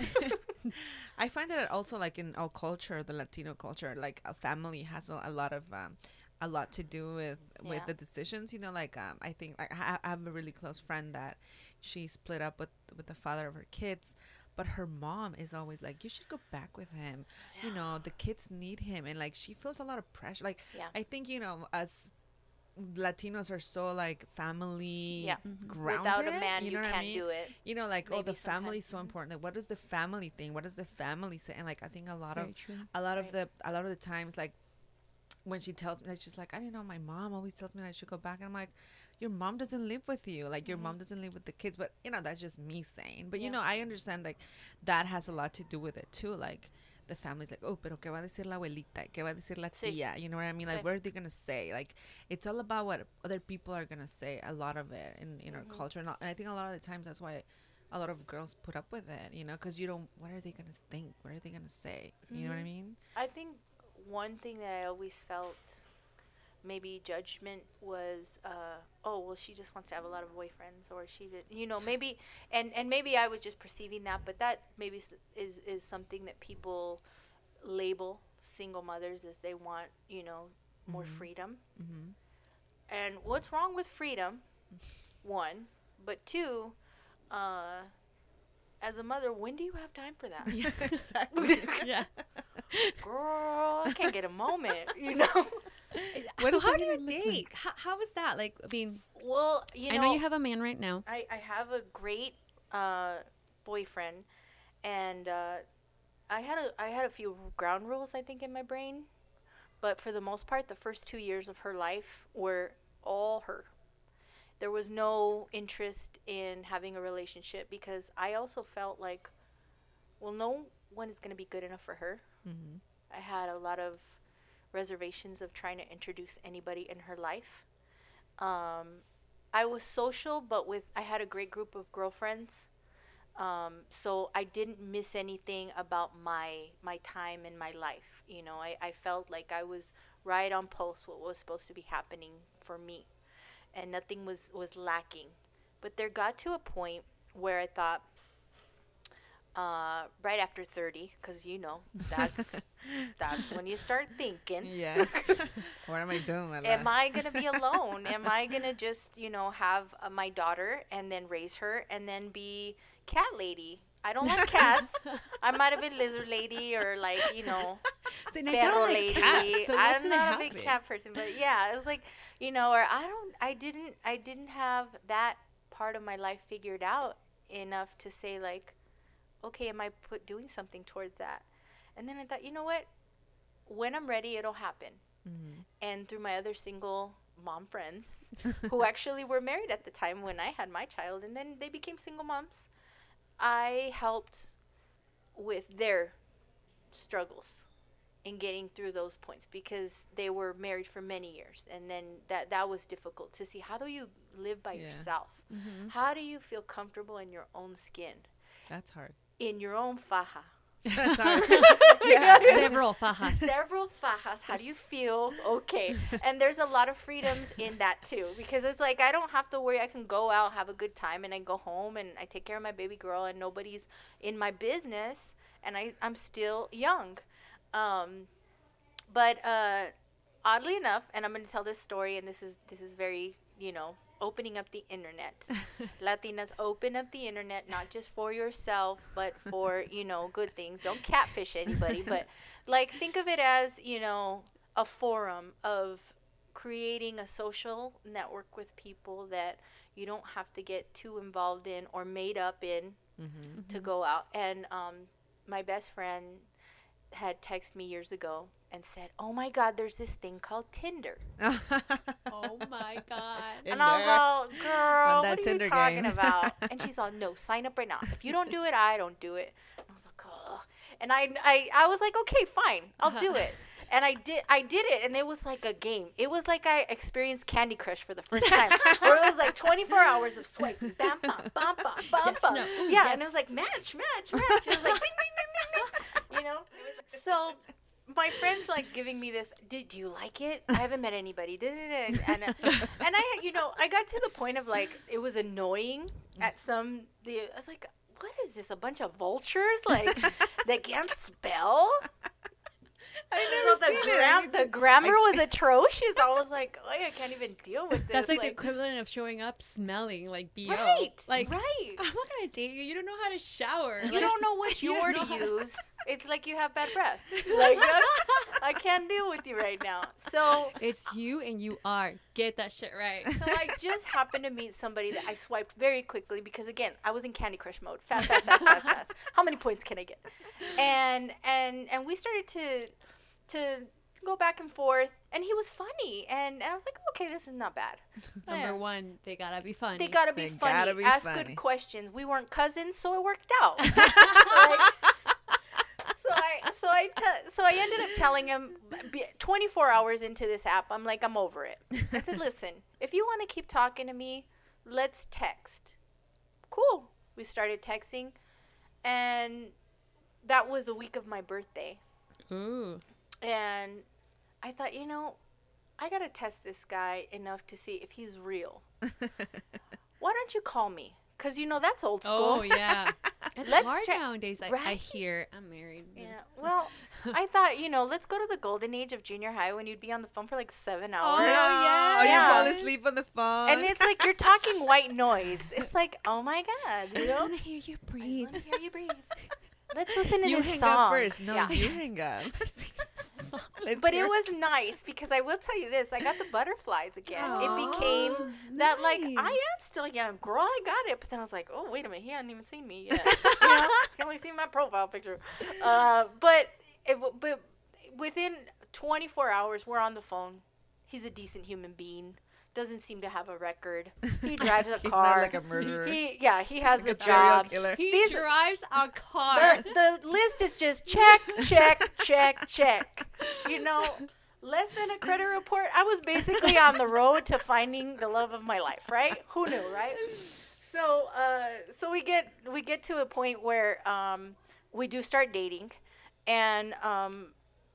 I find that also like in our culture, the Latino culture, like a family has a, a lot of um, a lot to do with with the decisions. You know, like um, I think like, I, I have a really close friend that she split up with with the father of her kids. But her mom is always like, you should go back with him. You know, the kids need him, and like she feels a lot of pressure. Like Yeah. I think you know, as Latinos are so like family Yeah. grounded. Without a man, you you, know what can't I mean? do it. you know like oh the family is so important like what does the family think what does the family say and like i think a lot That's of a lot Right. of the a lot of the times like when she tells me like she's like i don't know my mom always tells me that i should go back and i'm like your mom doesn't live with you like your mom doesn't live with the kids but you know that's just me saying but you Mm-hmm. Know i understand like that has a lot to do with it too like the family's like, oh, pero ¿qué va a decir la abuelita? ¿Qué va a decir la Sí. tía? You know what I mean? Like, Sí. what are they going to say? Like, it's all about what other people are going to say, a lot of it in, in our Mm-hmm. culture. And, I think a lot of the times that's why a lot of girls put up with it, you know, because you don't, what are they going to think? What are they going to say? You know what I Mhm. mean? I think one thing that I always felt maybe judgment was uh, oh well she just wants to have a lot of boyfriends or she did you know maybe and and maybe I was just perceiving that but that maybe is is something that people label single mothers as they want you know more freedom Mm-hmm. and what's wrong with freedom one but two uh, as a mother when do you have time for that Yeah, exactly. yeah. girl I can't get a moment you know so how do you date? like? How, was that? Like, I mean, Well, you know, I know you have a man right now. I, I have a great uh, boyfriend, and uh, I had a I had a few ground rules I think in my brain, but for the most part, the first two years of her life were all her. There was no interest in having a relationship because I also felt like, well, no one is going to be good enough for her. Mm-hmm. I had a lot of reservations of trying to introduce anybody in her life. Um, I was social, but with I had a great group of girlfriends, um, so I didn't miss anything about my my time in my life. You know, I, I felt like I was right on pulse what was supposed to be happening for me, and nothing was was lacking. But there got to a point where I thought, uh, right after 30, because you know that's that's when you start thinking. Yes. what am I doing Am? I gonna be alone? Am I gonna just you know have uh, my daughter and then raise her and then be cat lady? I don't like cats. I might have been lizard lady or like you know Then I don't like lady. Cats, so I'm not a big cat person, but yeah, it was like you know, or I don't, I didn't, I didn't have that part of my life figured out enough to say like, okay, am I put doing something towards that? And then I thought, you know what? When I'm ready, it'll happen. Mhm. And through my other single mom friends who actually were married at the time when I had my child, and then they became single moms, I helped with their struggles in getting through those points because they were married for many years and then that that was difficult to see how do you live by Yeah. yourself Mhm. how do you feel comfortable in your own skin That's hard. In your own faja That's hard. yeah. Several fajas. several fajas. How do you feel? Okay. And there's a lot of freedoms in that too because it's like I don't have to worry. I can go out, have a good time, and I go home and I take care of my baby girl, and nobody's in my business, and I I'm still young. Um, but uh, oddly enough, and I'm going to tell this story, and this is this is very you know opening up the internet. Latinas open up the internet not just for yourself, but for you know good things. Don't catfish anybody, but like think of it as you know a forum of creating a social network with people that you don't have to get too involved in or made up in Mm-hmm. to go out. And um, my best friend had texted me years ago and said, "Oh my God, there's this thing called Tinder." oh my god. And I was all, girl, what are Tinder you talking game." about? And she's all, no, sign up right now. If you don't do it, I don't do it. And I was like, Ugh. And I, I, I was like, okay, fine, I'll do it. And I did, I did it, and it was like a game. It was like I experienced Candy Crush for the first time, where it was like 24 hours of swipe, bam, bam, bam, bam, bam, Yes, bam. no, ooh, yeah, yes. and it was like match, match, match. It was like ding. You know. So my friends like giving me this. Did do you like it? I haven't met anybody. da, da." And and I, you know, I got to the point of like it was annoying at some. The I was like, what is this? A bunch of vultures like that can't spell. I So never the, seen gram- it. the grammar was atrocious. I was like, oh, I can't even deal with this. That's like, the equivalent of showing up smelling like BO. right, Like right. I'm not gonna date you. You don't know how to shower. You Like, don't know what your to use. It's like you have bad breath. Like I can't deal with you right now. So It's you and you are. Get that shit right. So I just happened to meet somebody that I swiped very quickly because again, I was in Candy Crush mode. Fast, fast, fast, fast, fast. How many points can I get? And and and we started to to go back and forth and he was funny and, and I was like, okay, this is not bad. Number Yeah. one, they gotta be funny. They gotta be They funny. gotta be Ask funny. good questions. We weren't cousins, so it worked out. so I, so I so I te- so I ended up telling him 24 hours into this app, I'm like, I'm over it. I said, listen, if you want to keep talking to me, let's text. Cool. We started texting, and that was a week of my birthday. Ooh. And I thought, you know, I gotta test this guy enough to see if he's real. Why don't you call me? Cause you know that's old school. Oh yeah. It's Let's hard try- nowadays. I, I hear. I'm married. Yeah. Well, I thought you know, let's go to the golden age of junior high when you'd be on the phone for like seven oh, hours. Oh, yeah. Or you Yeah. fall asleep on the phone. And it's like you're talking white noise. It's like, oh my god, I you just know. wanna hear you breathe. I just want to hear you breathe. Let's listen to you this hang song. up first. No, Yeah. you hang up. But it was nice because I will tell you this: I got the butterflies again. It became that like I am still young, girl. I got it, but then I was like, oh wait a minute, he hadn't even seen me yet. you know, he only seen my profile picture. Uh, but it, but within 24 hours, we're on the phone. He's a decent human being. Doesn't seem to have a record. He drives a He's car. not like a murderer. He yeah, he has like a a serial job. killer. He These- drives a car. The, the list is just check, check, check, check. You know, less than a credit report. I was basically on the road to finding the love of my life, right? Who knew, right? So, uh, so we get we get to a point where um, we do start dating, and um,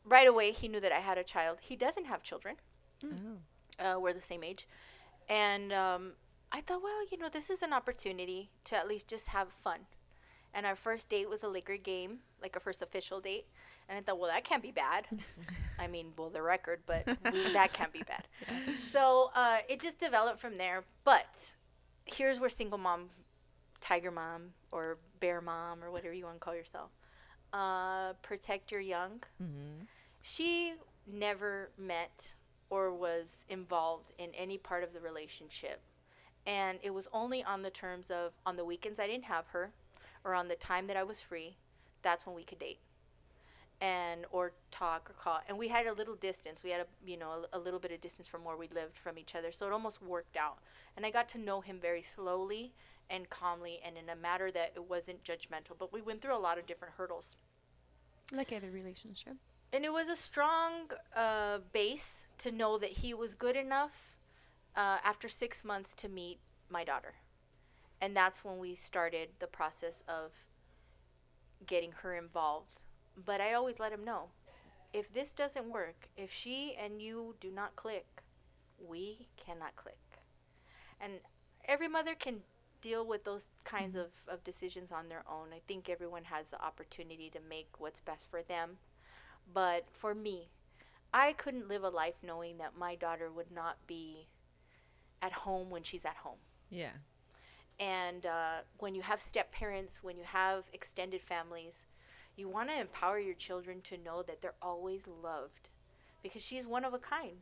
right away he knew that I had a child. He doesn't have children Oh. Uh, we're the same age, and um, I thought, well, you know, this is an opportunity to at least just have fun, and our first date was a Lakers game, like our first official date. And I thought, well, that can't be bad. I mean, well, the record, but that can't be bad. So uh, it just developed from there. But here's where single mom, tiger mom, or bear mom, or whatever you want to call yourself, uh, protect your young. Mm-hmm. She never met or was involved in any part of the relationship. And it was only on the terms of on the weekends I didn't have her or on the time that I was free, that's when we could date and or talk or call. And we had a little distance. We had a you know a, a, little bit of distance from where we lived from each other. So it almost worked out. And i got to know him very slowly and calmly and in a matter that it wasn't judgmental. But we went through a lot of different hurdles. Like every relationship and it was a strong uh, base to know that he was good enough uh, after six months to meet my daughter and that's when we started the process of getting her involved but I always let him know if this doesn't work, if she and you do not click, we cannot click. And every mother can deal with those kinds of, of decisions on their own. I think everyone has the opportunity to make what's best for them. But for me, I couldn't live a life knowing that my daughter would not be at home when she's at home. Yeah. And uh, when you have step parents, when you have extended families, you want to empower your children to know that they're always loved because she's one of a kind.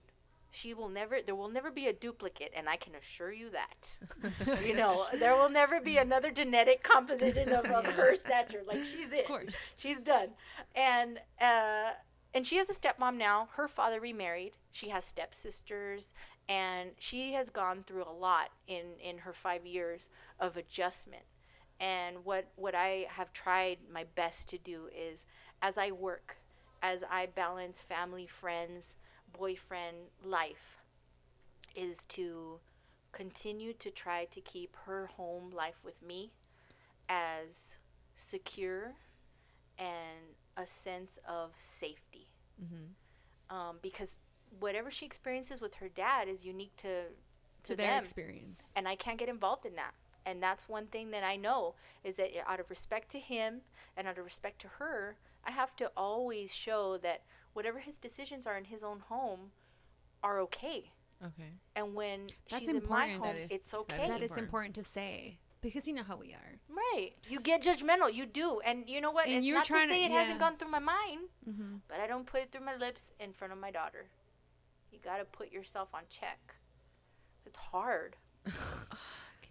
She will never, there will never be a duplicate, and I can assure you that. you know, there will never be another genetic composition of, of her stature. Like she's it. Of course. She's done. And, uh, and she has a stepmom now. Her father remarried. She has stepsisters, and she has gone through a lot in in her five years of adjustment and what what I have tried my best to do is as I work, as I balance family, friends, boyfriend life is to continue to try to keep her home life with me as secure and a sense of safety. Mm-hmm. Um, because whatever she experiences with her dad is unique to to, to their them, experience. and I can't get involved in that and that's one thing that I know is that out of respect to him and out of respect to her, I have to always show that whatever his decisions are in his own home are okay. Okay. And when That's she's in my important. home, That is- it's okay. is that is important. important to say because you know how we are. right. You get judgmental. You do. And you know what? And it's you're not to trying to- say it hasn't gone through my mind, Mm-hmm. but I don't put it through my lips in front of my daughter. You got to put yourself on check. It's hard.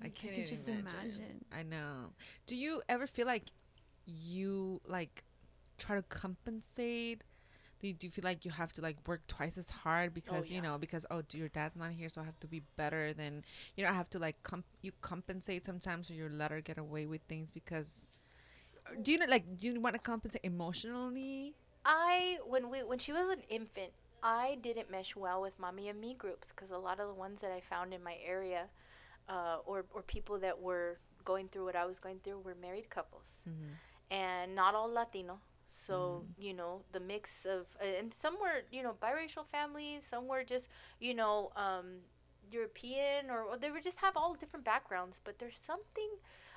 I can't can even just imagine. imagine. I know. Do you ever feel like you like try to compensate? Do you, do you feel like you have to like work twice as hard because you yeah. know because oh do your dad's not here so I have to be better than you know I have to like comp- you compensate sometimes or you let her get away with things because do you know like do you want to compensate emotionally? I when we when she was an infant, I didn't mesh well with mommy and me groups because a lot of the ones that I found in my area, uh, or or people that were going through what I was going through were married couples, Mm-hmm. and not all Latino. So you know the mix of and some were you know biracial families, some were just you know um, European or, or they would just have all different backgrounds. But there's something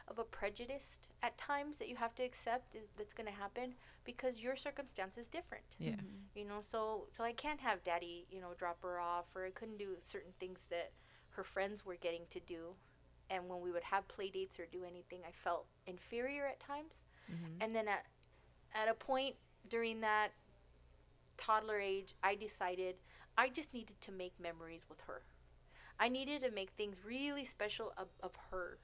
of a prejudice at times that you have to accept is that's going to happen because your circumstance is different Yeah. you know so so i can't have daddy you know drop her off or i couldn't do certain things that her friends were getting to do and when we would have play dates or do anything i felt inferior at times Mm-hmm. and then at at a point during that toddler age i decided i just needed to make memories with her. I needed to make things really special of, of her.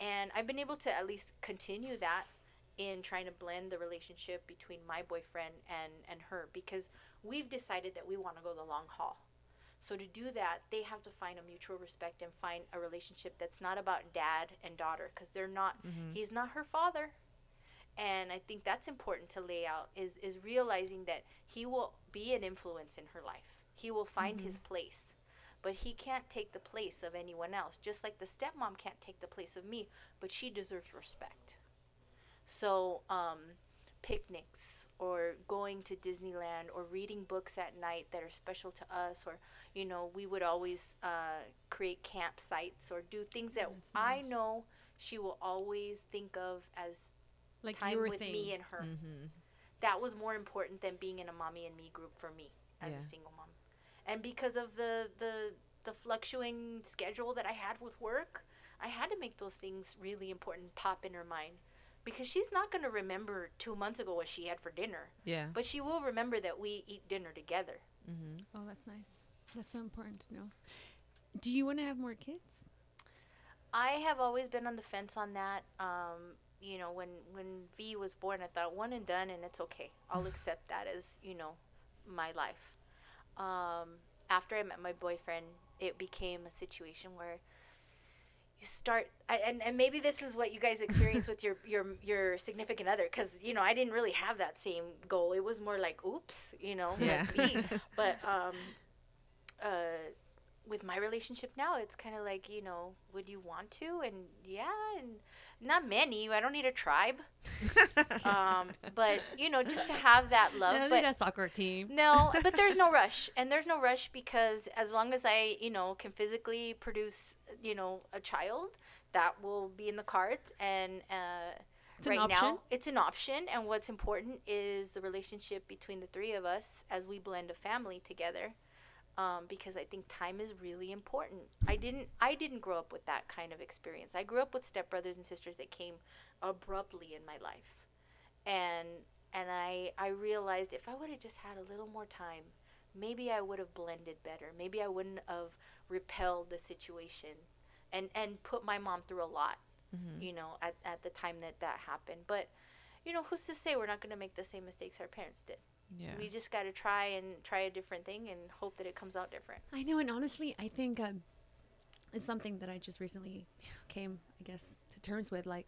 And i've been able to at least continue that in trying to blend the relationship between my boyfriend and and her because we've decided that we want to go the long haul. So to do that they have to find a mutual respect and find a relationship that's not about dad and daughter because they're not Mm-hmm. he's not her father and i think that's important to lay out is is realizing that he will be an influence in her life. He will find his place but he can't take the place of anyone else. Just like the stepmom can't take the place of me but she deserves respect. So um, picnics or going to disneyland or reading books at night that are special to us or you know we would always uh, create campsites or do things that That's i know she will always think of as Like time your with thing. me and her. Mm-hmm. That was more important than being in a mommy and me group for me as Yeah. a single mom. And because of the the the fluctuating schedule that I had with work, I had to make those things really important pop in her mind. Because she's not going to remember 2 months ago what she had for dinner, Yeah. but she will remember that we eat dinner together. Mm-hmm. Oh, that's nice. That's so important to know. Do you want to have more kids? I have always been on the fence on that. Um, you know, when when V was born, I thought one and done, and it's okay. I'll accept that as you know, my life. Um, after I met my boyfriend, it became a situation where you start, I, and and maybe this is what you guys experience with your your your significant other, because you know I didn't really have that same goal. It was more like, oops, you know, Yeah. But um, uh, with my relationship now, it's kind of like, you know, would you want to? And yeah, and not many. I don't need a tribe. Um, but you know, just to have that love. No, but need a soccer team. no, but there's no rush, and there's no rush because as long as I, you know, can physically produce, you know, a child, that will be in the cards. And uh, It's right now, it's an option. And what's important is the relationship between the three of us as we blend a family together. Um, because I think time is really important. I didn't I didn't grow up with that kind of experience. I grew up with stepbrothers and sisters that came abruptly in my life. And and I I realized if I would have just had a little more time, maybe I would have blended better. Maybe I wouldn't have repelled the situation and and put my mom through a lot, Mm-hmm. you know, at, at the time that that happened. But you know, who's to say we're not going to make the same mistakes our parents did? Yeah. We just got to try and try a different thing and hope that it comes out different. I know, and honestly, I think um, it's something that I just recently came, I guess, to terms with. Like,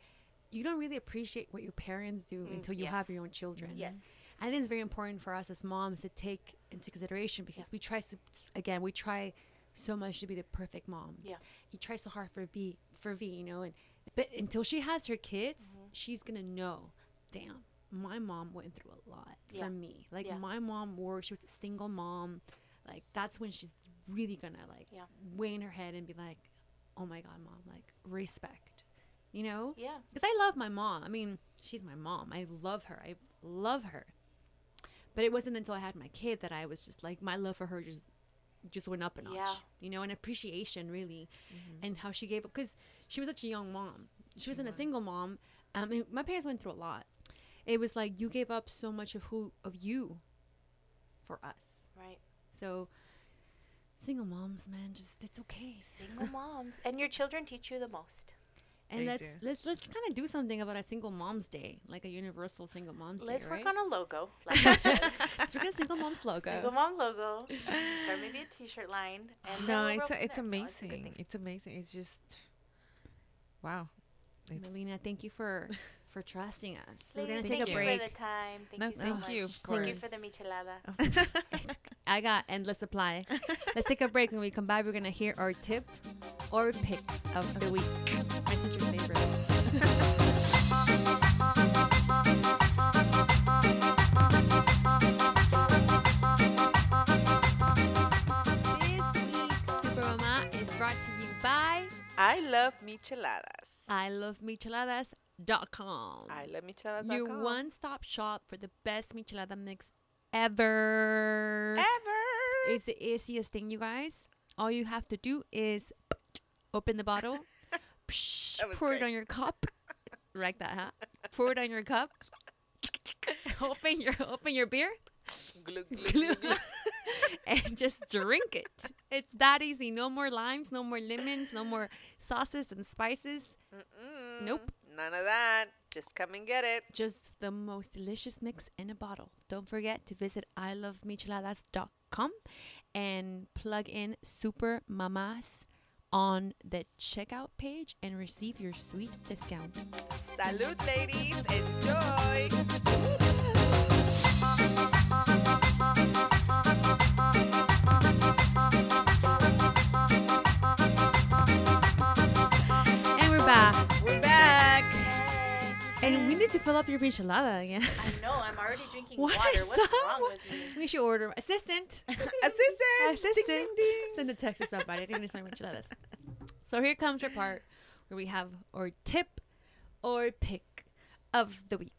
you don't really appreciate what your parents do Mm, until you have your own children. Yes. I think it's very important for us as moms to take into consideration because we try to, again, we try so much to be the perfect moms. Yeah. You try so hard for V, for V, you know, and but until she has her kids, Mm-hmm. she's gonna know, damn, my mom went through a lot Yeah. for me. Like Yeah. my mom worked; she was a single mom. Like that's when she's really gonna like Yeah. weigh in her head and be like, oh my god, mom, like respect, you know? Yeah. because I love my mom. I mean, she's my mom. I love her. I love her. But it wasn't until I had my kid that I was just like my love for her just just went up a notch. Yeah. You know, and appreciation really, mm-hmm. and how she gave up because she was such a young mom. She, wasn't a single mom. I mean, my parents went through a lot. It was like you gave up so much of who of you for us. Right. So single moms, man, just it's okay. Single moms. And your children teach you the most. And They let's do. let's let's kind of do something about a single moms day, like a universal single moms day. Let's day, work right? on a logo. Like I said. Let's work on a single moms logo. Single mom logo. Start maybe a t-shirt line. And no, it's a, it's from. No, a amazing. It's amazing. It's just wow. It's, Melina, thank you for for trusting us. So we're gonna Ladies, take thank a you break. for the time. Thank No, you so thank much. you Thank you for- for the michelada. I got endless supply. Let's take a break. When we come back, we're gonna hear our tip or pick of the week. My sister's favorite. This week's Super Mama is brought to you by I love micheladas. I love micheladas.com. I love micheladas. Your one stop shop for the best michelada mix ever. ever. It's the easiest thing, you guys. All you have to do is open the bottle, psh, pour it on your cup, like that, huh? Pour it on your cup. open your open your beer, Glug, glug, glug, glug. and just drink it. It's that easy. No more limes, no more lemons, no more sauces and spices. Mm-mm. Nope. None of that. Just come and get it. Just the most delicious mix in a bottle. Don't forget to visit ilovemicheladas.com and plug in Super Mamas on the checkout page and receive your sweet discount. Salud, ladies. Enjoy. And we need to fill up your michelada again. I know. I'm already drinking What water. is What's up? wrong with me? we should order assistant. Assistant. Assistant. Ding, ding, ding. Send a text to somebody. I think there's some enchiladas. So here comes our part where we have our tip or pick of the week.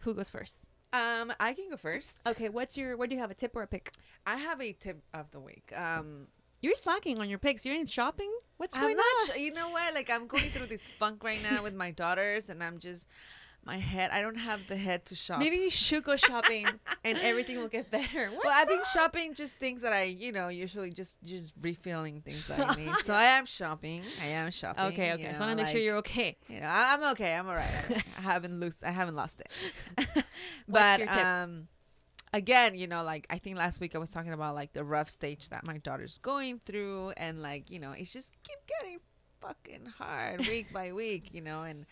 Who goes first? Um, I can go first. Okay, what's your? What do you have? A tip or a pick? I have a tip of the week. Um, You're slacking on your picks. You're in shopping. What's I'm not. on? Sure, you know what? Like I'm going through this funk right now with my daughters, and I'm just my head. I don't have the head to shop. Maybe you should go shopping, and everything will get better. What? Well, I've been shopping just things that I, you know, usually just just refilling things that I need. So I am shopping. I am shopping. okay, okay. you I want to make sure you're okay. You know, I- I'm okay. I'm alright. I'm. I haven't lost. I haven't lost it. but What's your tip? um, again, you know, like I think last week I was talking about like the rough stage that my daughter's going through, and like you know, it's just keep getting fucking hard week by week, you know, and.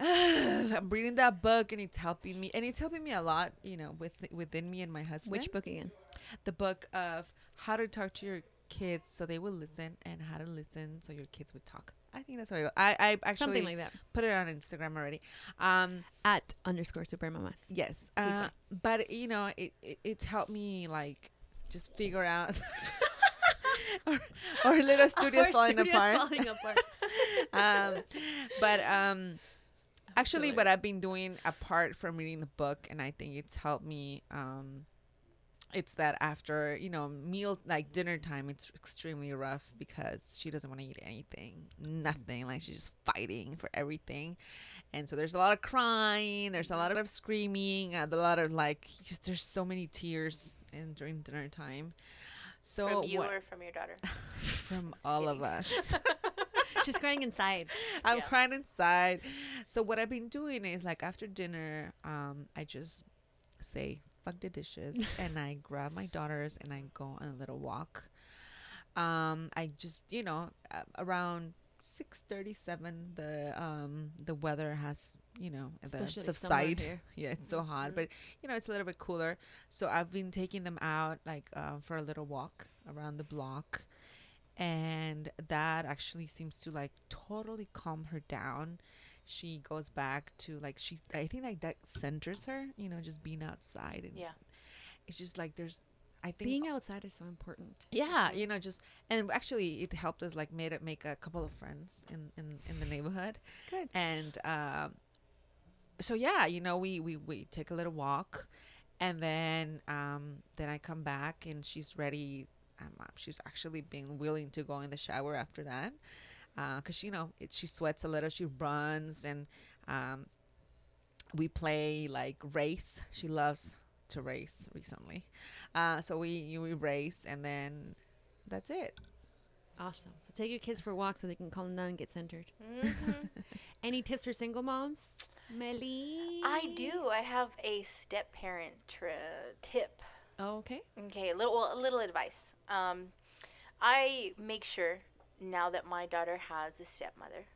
I'm reading that book and it's helping me, and it's helping me a lot, you know, with within me and my husband Which book again? the book of how to talk to your kids so they will listen and how to listen so your kids would talk. I think that's how I go. I, I actually Something like that. put it on Instagram already. Um, At underscore super mamas. yes. Uh, but you know, it, it it's helped me like just figure out or, or little studios Our falling studio's apart. falling apart. um, but um, actually, what I've been doing apart from reading the book, and I think it's helped me. Um, it's that after you know meal like dinner time, it's extremely rough because she doesn't want to eat anything, nothing. Like she's just fighting for everything. And so there's a lot of crying, there's a lot of screaming, uh, a lot of like just there's so many tears in during dinner time. So from you what, or from your daughter? from all of us. She's crying inside. I'm Yeah. crying inside. So what I've been doing is like after dinner, um, I just say fuck the dishes and I grab my daughters and I go on a little walk. Um, I just you know around six thirty seven the um the weather has you know the subside. Yeah, it's so hot, Mhm. but you know it's a little bit cooler. So I've been taking them out like uh, for a little walk around the block, and that actually seems to like totally calm her down. She goes back to like she I think like that centers her. You know, just being outside and Yeah. it's just like there's. I think Being outside is so important. yeah, you know, just and actually it helped us like made it make a couple of friends in in in the neighborhood Good. and um, so yeah, you know, we we we take a little walk, and then um, then I come back and she's ready. Um, she's actually being willing to go in the shower after that, because you know it, she sweats a little. She runs and um, we play like race. She loves to race recently, uh, so we we race and then that's it. Awesome. So take your kids for a walk so they can calm down and get centered. Mhm. Any tips for single moms? Melly? I do. I have a step parent tri- tip. Oh, okay. Okay, a little well, a little advice. Um, I make sure now that my daughter has a stepmother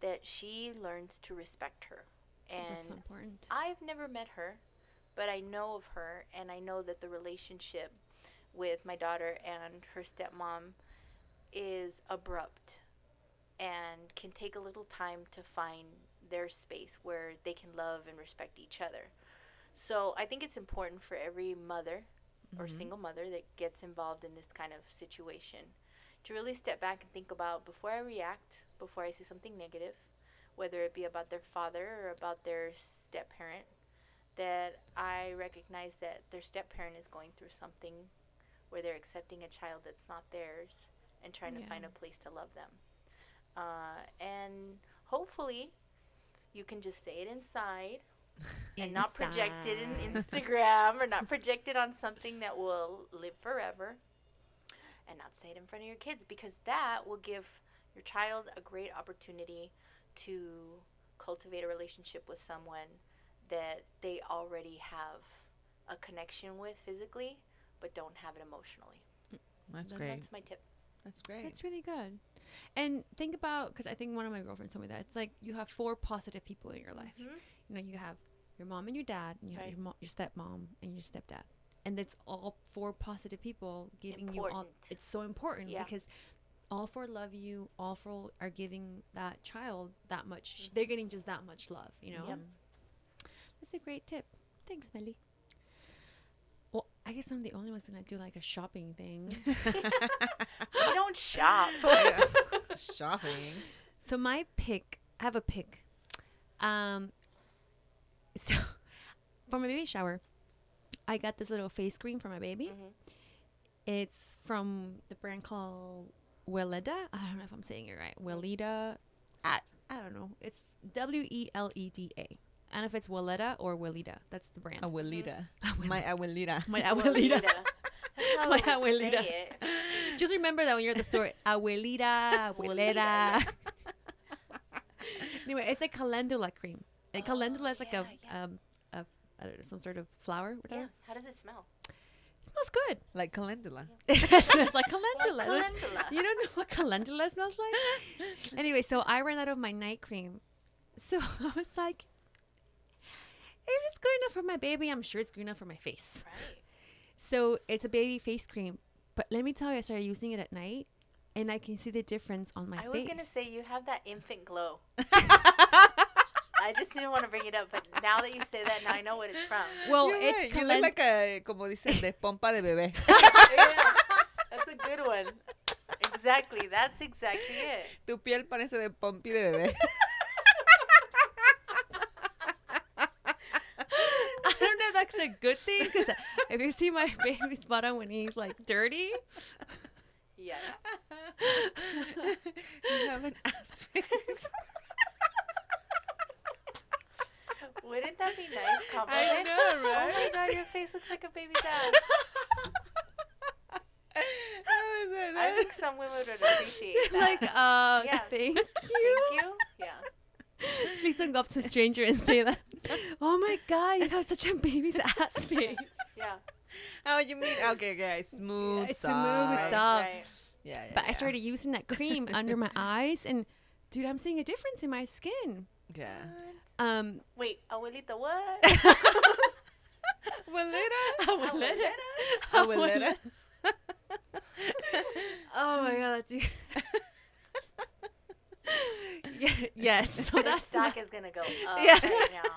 that she learns to respect her. And That's important. I've never met her, but I know of her, and I know that the relationship with my daughter and her stepmom is abrupt and can take a little time to find their space where they can love and respect each other. So I think it's important for every mother or Mhm. single mother that gets involved in this kind of situation to really step back and think about before I react, before I see something negative, whether it be about their father or about their step parent, that I recognize that their step parent is going through something where they're accepting a child that's not theirs and trying to find a place to love them. Uh, and hopefully, you can just say it inside and not project it in Instagram or not project it on something that will live forever and not say it in front of your kids because that will give your child a great opportunity to cultivate a relationship with someone that they already have a connection with physically but don't have it emotionally. That's That's great. That's my tip. That's great. That's really good. And think about because I think one of my girlfriends told me that it's like you have four positive people in your life. Mhm. You know, you have your mom and your dad, and you have your mo- your stepmom and your stepdad, and it's all four positive people giving you all. It's so important Yeah. because all four love you. All four are giving that child that much. They're getting just that much love. You know. Yep. That's a great tip. Thanks, Melly. Well, I guess I'm the only one's gonna do like a shopping thing. We don't shop. Shopping. So my pick, I have a pick. Um, So for my baby shower, I got this little face cream for my baby. Mhm. It's from the brand called Weleda. I don't know if I'm saying it right. Weleda. I, I don't know. It's W E L E D A. I don't know if it's Weleda or Weleda. That's the brand. Abuelita. My abuelita. My Abuelita. abuelita. That's My I abuelita. Just remember that when you're at the store. Abuelita, abuelita. anyway, it's a calendula cream. And Oh, calendula is like yeah, a, yeah. um, a, I don't know, some sort of flower, whatever. Yeah. How does it smell? It smells good. Like calendula. it smells like calendula. Don't- calendula? You don't know what calendula smells like? anyway, so I ran out of my night cream. So I was like, if it's good enough for my baby, I'm sure it's good enough for my face. Right. So it's a baby face cream. But let me tell you, I started using it at night and I can see the difference on my I face. I was gonna say you have that infant glow. I just didn't want to bring it up, but now that you say that, now I know what it's from. well, You're it's right. You look like a, como dicen, de pompa de bebé. yeah, that's a good one. Exactly, that's exactly it. Tu piel parece de pompi de bebé. I don't know if that's a good thing because if you see my baby's bottom when he's like dirty, Yeah. you have an ass face. Wouldn't that be nice compliment? I know, right? Oh my god, your face looks like a baby's ass. How is it? I think some women would appreciate that. like, uh, Yeah. thank you. Thank you. Yeah. Please don't go up to a stranger and say that. Oh my god, you have such a baby's ass face. Yeah. Oh, you mean okay, okay, smooth, It's smooth, soft. it's soft. Right. Yeah, yeah. But I started using that cream under my eyes, and dude, I'm seeing a difference in my skin. Yeah. Um, Wait, abuelita, what? Abuelita. Abuelita. Abuelita. Oh my god, dude. yeah, yes. So that that's stock my, is gonna go up Yeah. right now.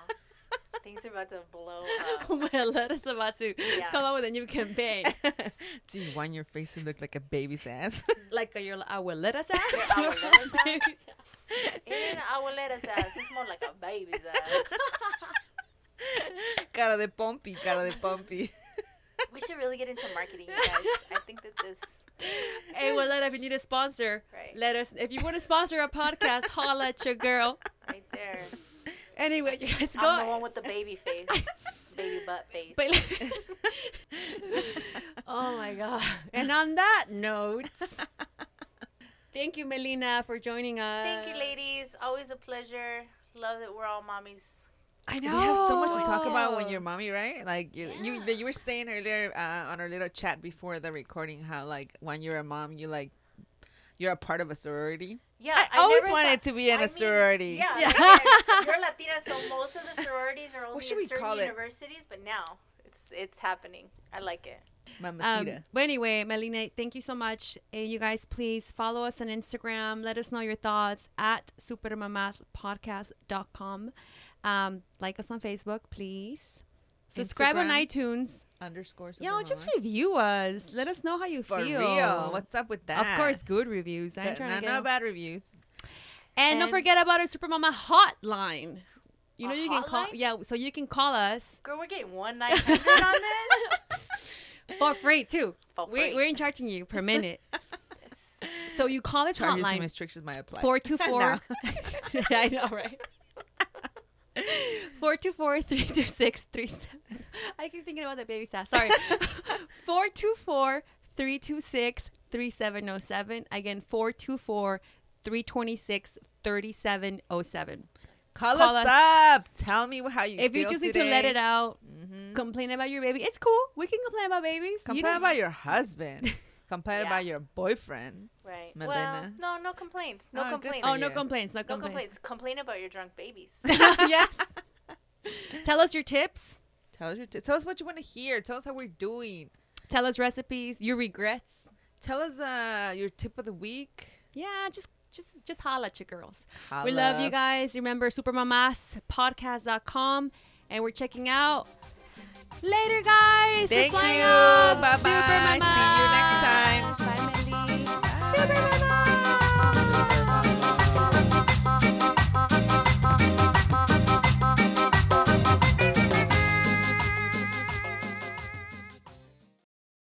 Things are about to blow up. my lettuce about to Yeah. come up with a new campaign. Do you want your face to look like a baby's ass? like uh, your abuelita's ass. Your abuelita's ass? Baby's ass. It ain't abuelita's ass. It's more like a baby's ass. cara de pompi, cara de pompi. We should really get into marketing, you guys. I think that this. Hey, Abuelita, if you need a sponsor, Right. let us. If you want to sponsor a podcast, holla at your girl. Right there. Anyway, you guys go. I'm the one with the baby face. baby butt face. But oh my god! And on that note, thank you, Melina, for joining us. Thank you, ladies. Always a pleasure. Love that we're all mommies. I know. We have so much to talk about when you're mommy, right? Like you, you, Yeah. that you were saying earlier uh, on our little chat before the recording, how like when you're a mom, you like you're a part of a sorority. Yeah, I, always wanted thought- to be in I a mean, sorority. Yeah, Yeah. right, you're Latina, so most of the sororities are only should in we certain call it? universities, but now it's it's happening. I like it. Um, but anyway, Melina, thank you so much. And you guys, please follow us on Instagram. Let us know your thoughts at supermamaspodcast.com. Um, like us on Facebook, please. Subscribe on iTunes. Underscore. Yo, just review us. Let us know how you for feel. real. What's up with that? Of course, good reviews. I ain't Good- trying no, to no get bad reviews. And, don't forget about our Supermama hotline. You know A you can call yeah, so you can call us Girl, we're getting one nine hundred on this. for free too. For We free. we're in charging you per minute. So you call this Charges and hotline restrictions might apply. four two four. No. I know, right? Four two four three two six three seven. I keep thinking about that baby sass. Sorry. Four two four three two six three seven zero seven. Again, four two four three twenty six thirty seven zero seven. Call, Call us, us. up. Tell me how you feel. If you feel just need to let it out, Mhm. complain about your baby. It's cool. We can complain about babies. Complain don't- about your husband. Complain Yeah. about your boyfriend. right. Well, no, no complaints. No Oh, complaints. Oh, no complaints. No no complaints. complaints. Complain about your drunk babies. yes. Tell us your tips. Tell us your t- tell us what you want to hear. Tell us how we're doing. Tell us recipes. Your regrets. Tell us uh your tip of the week. Yeah, just just just holla at your girls. We love you guys. Remember supermamaspodcast.com and we're checking out. Later guys. We're Thank you. Bye-bye. See you next time. Bye, Melly. Super Mamas.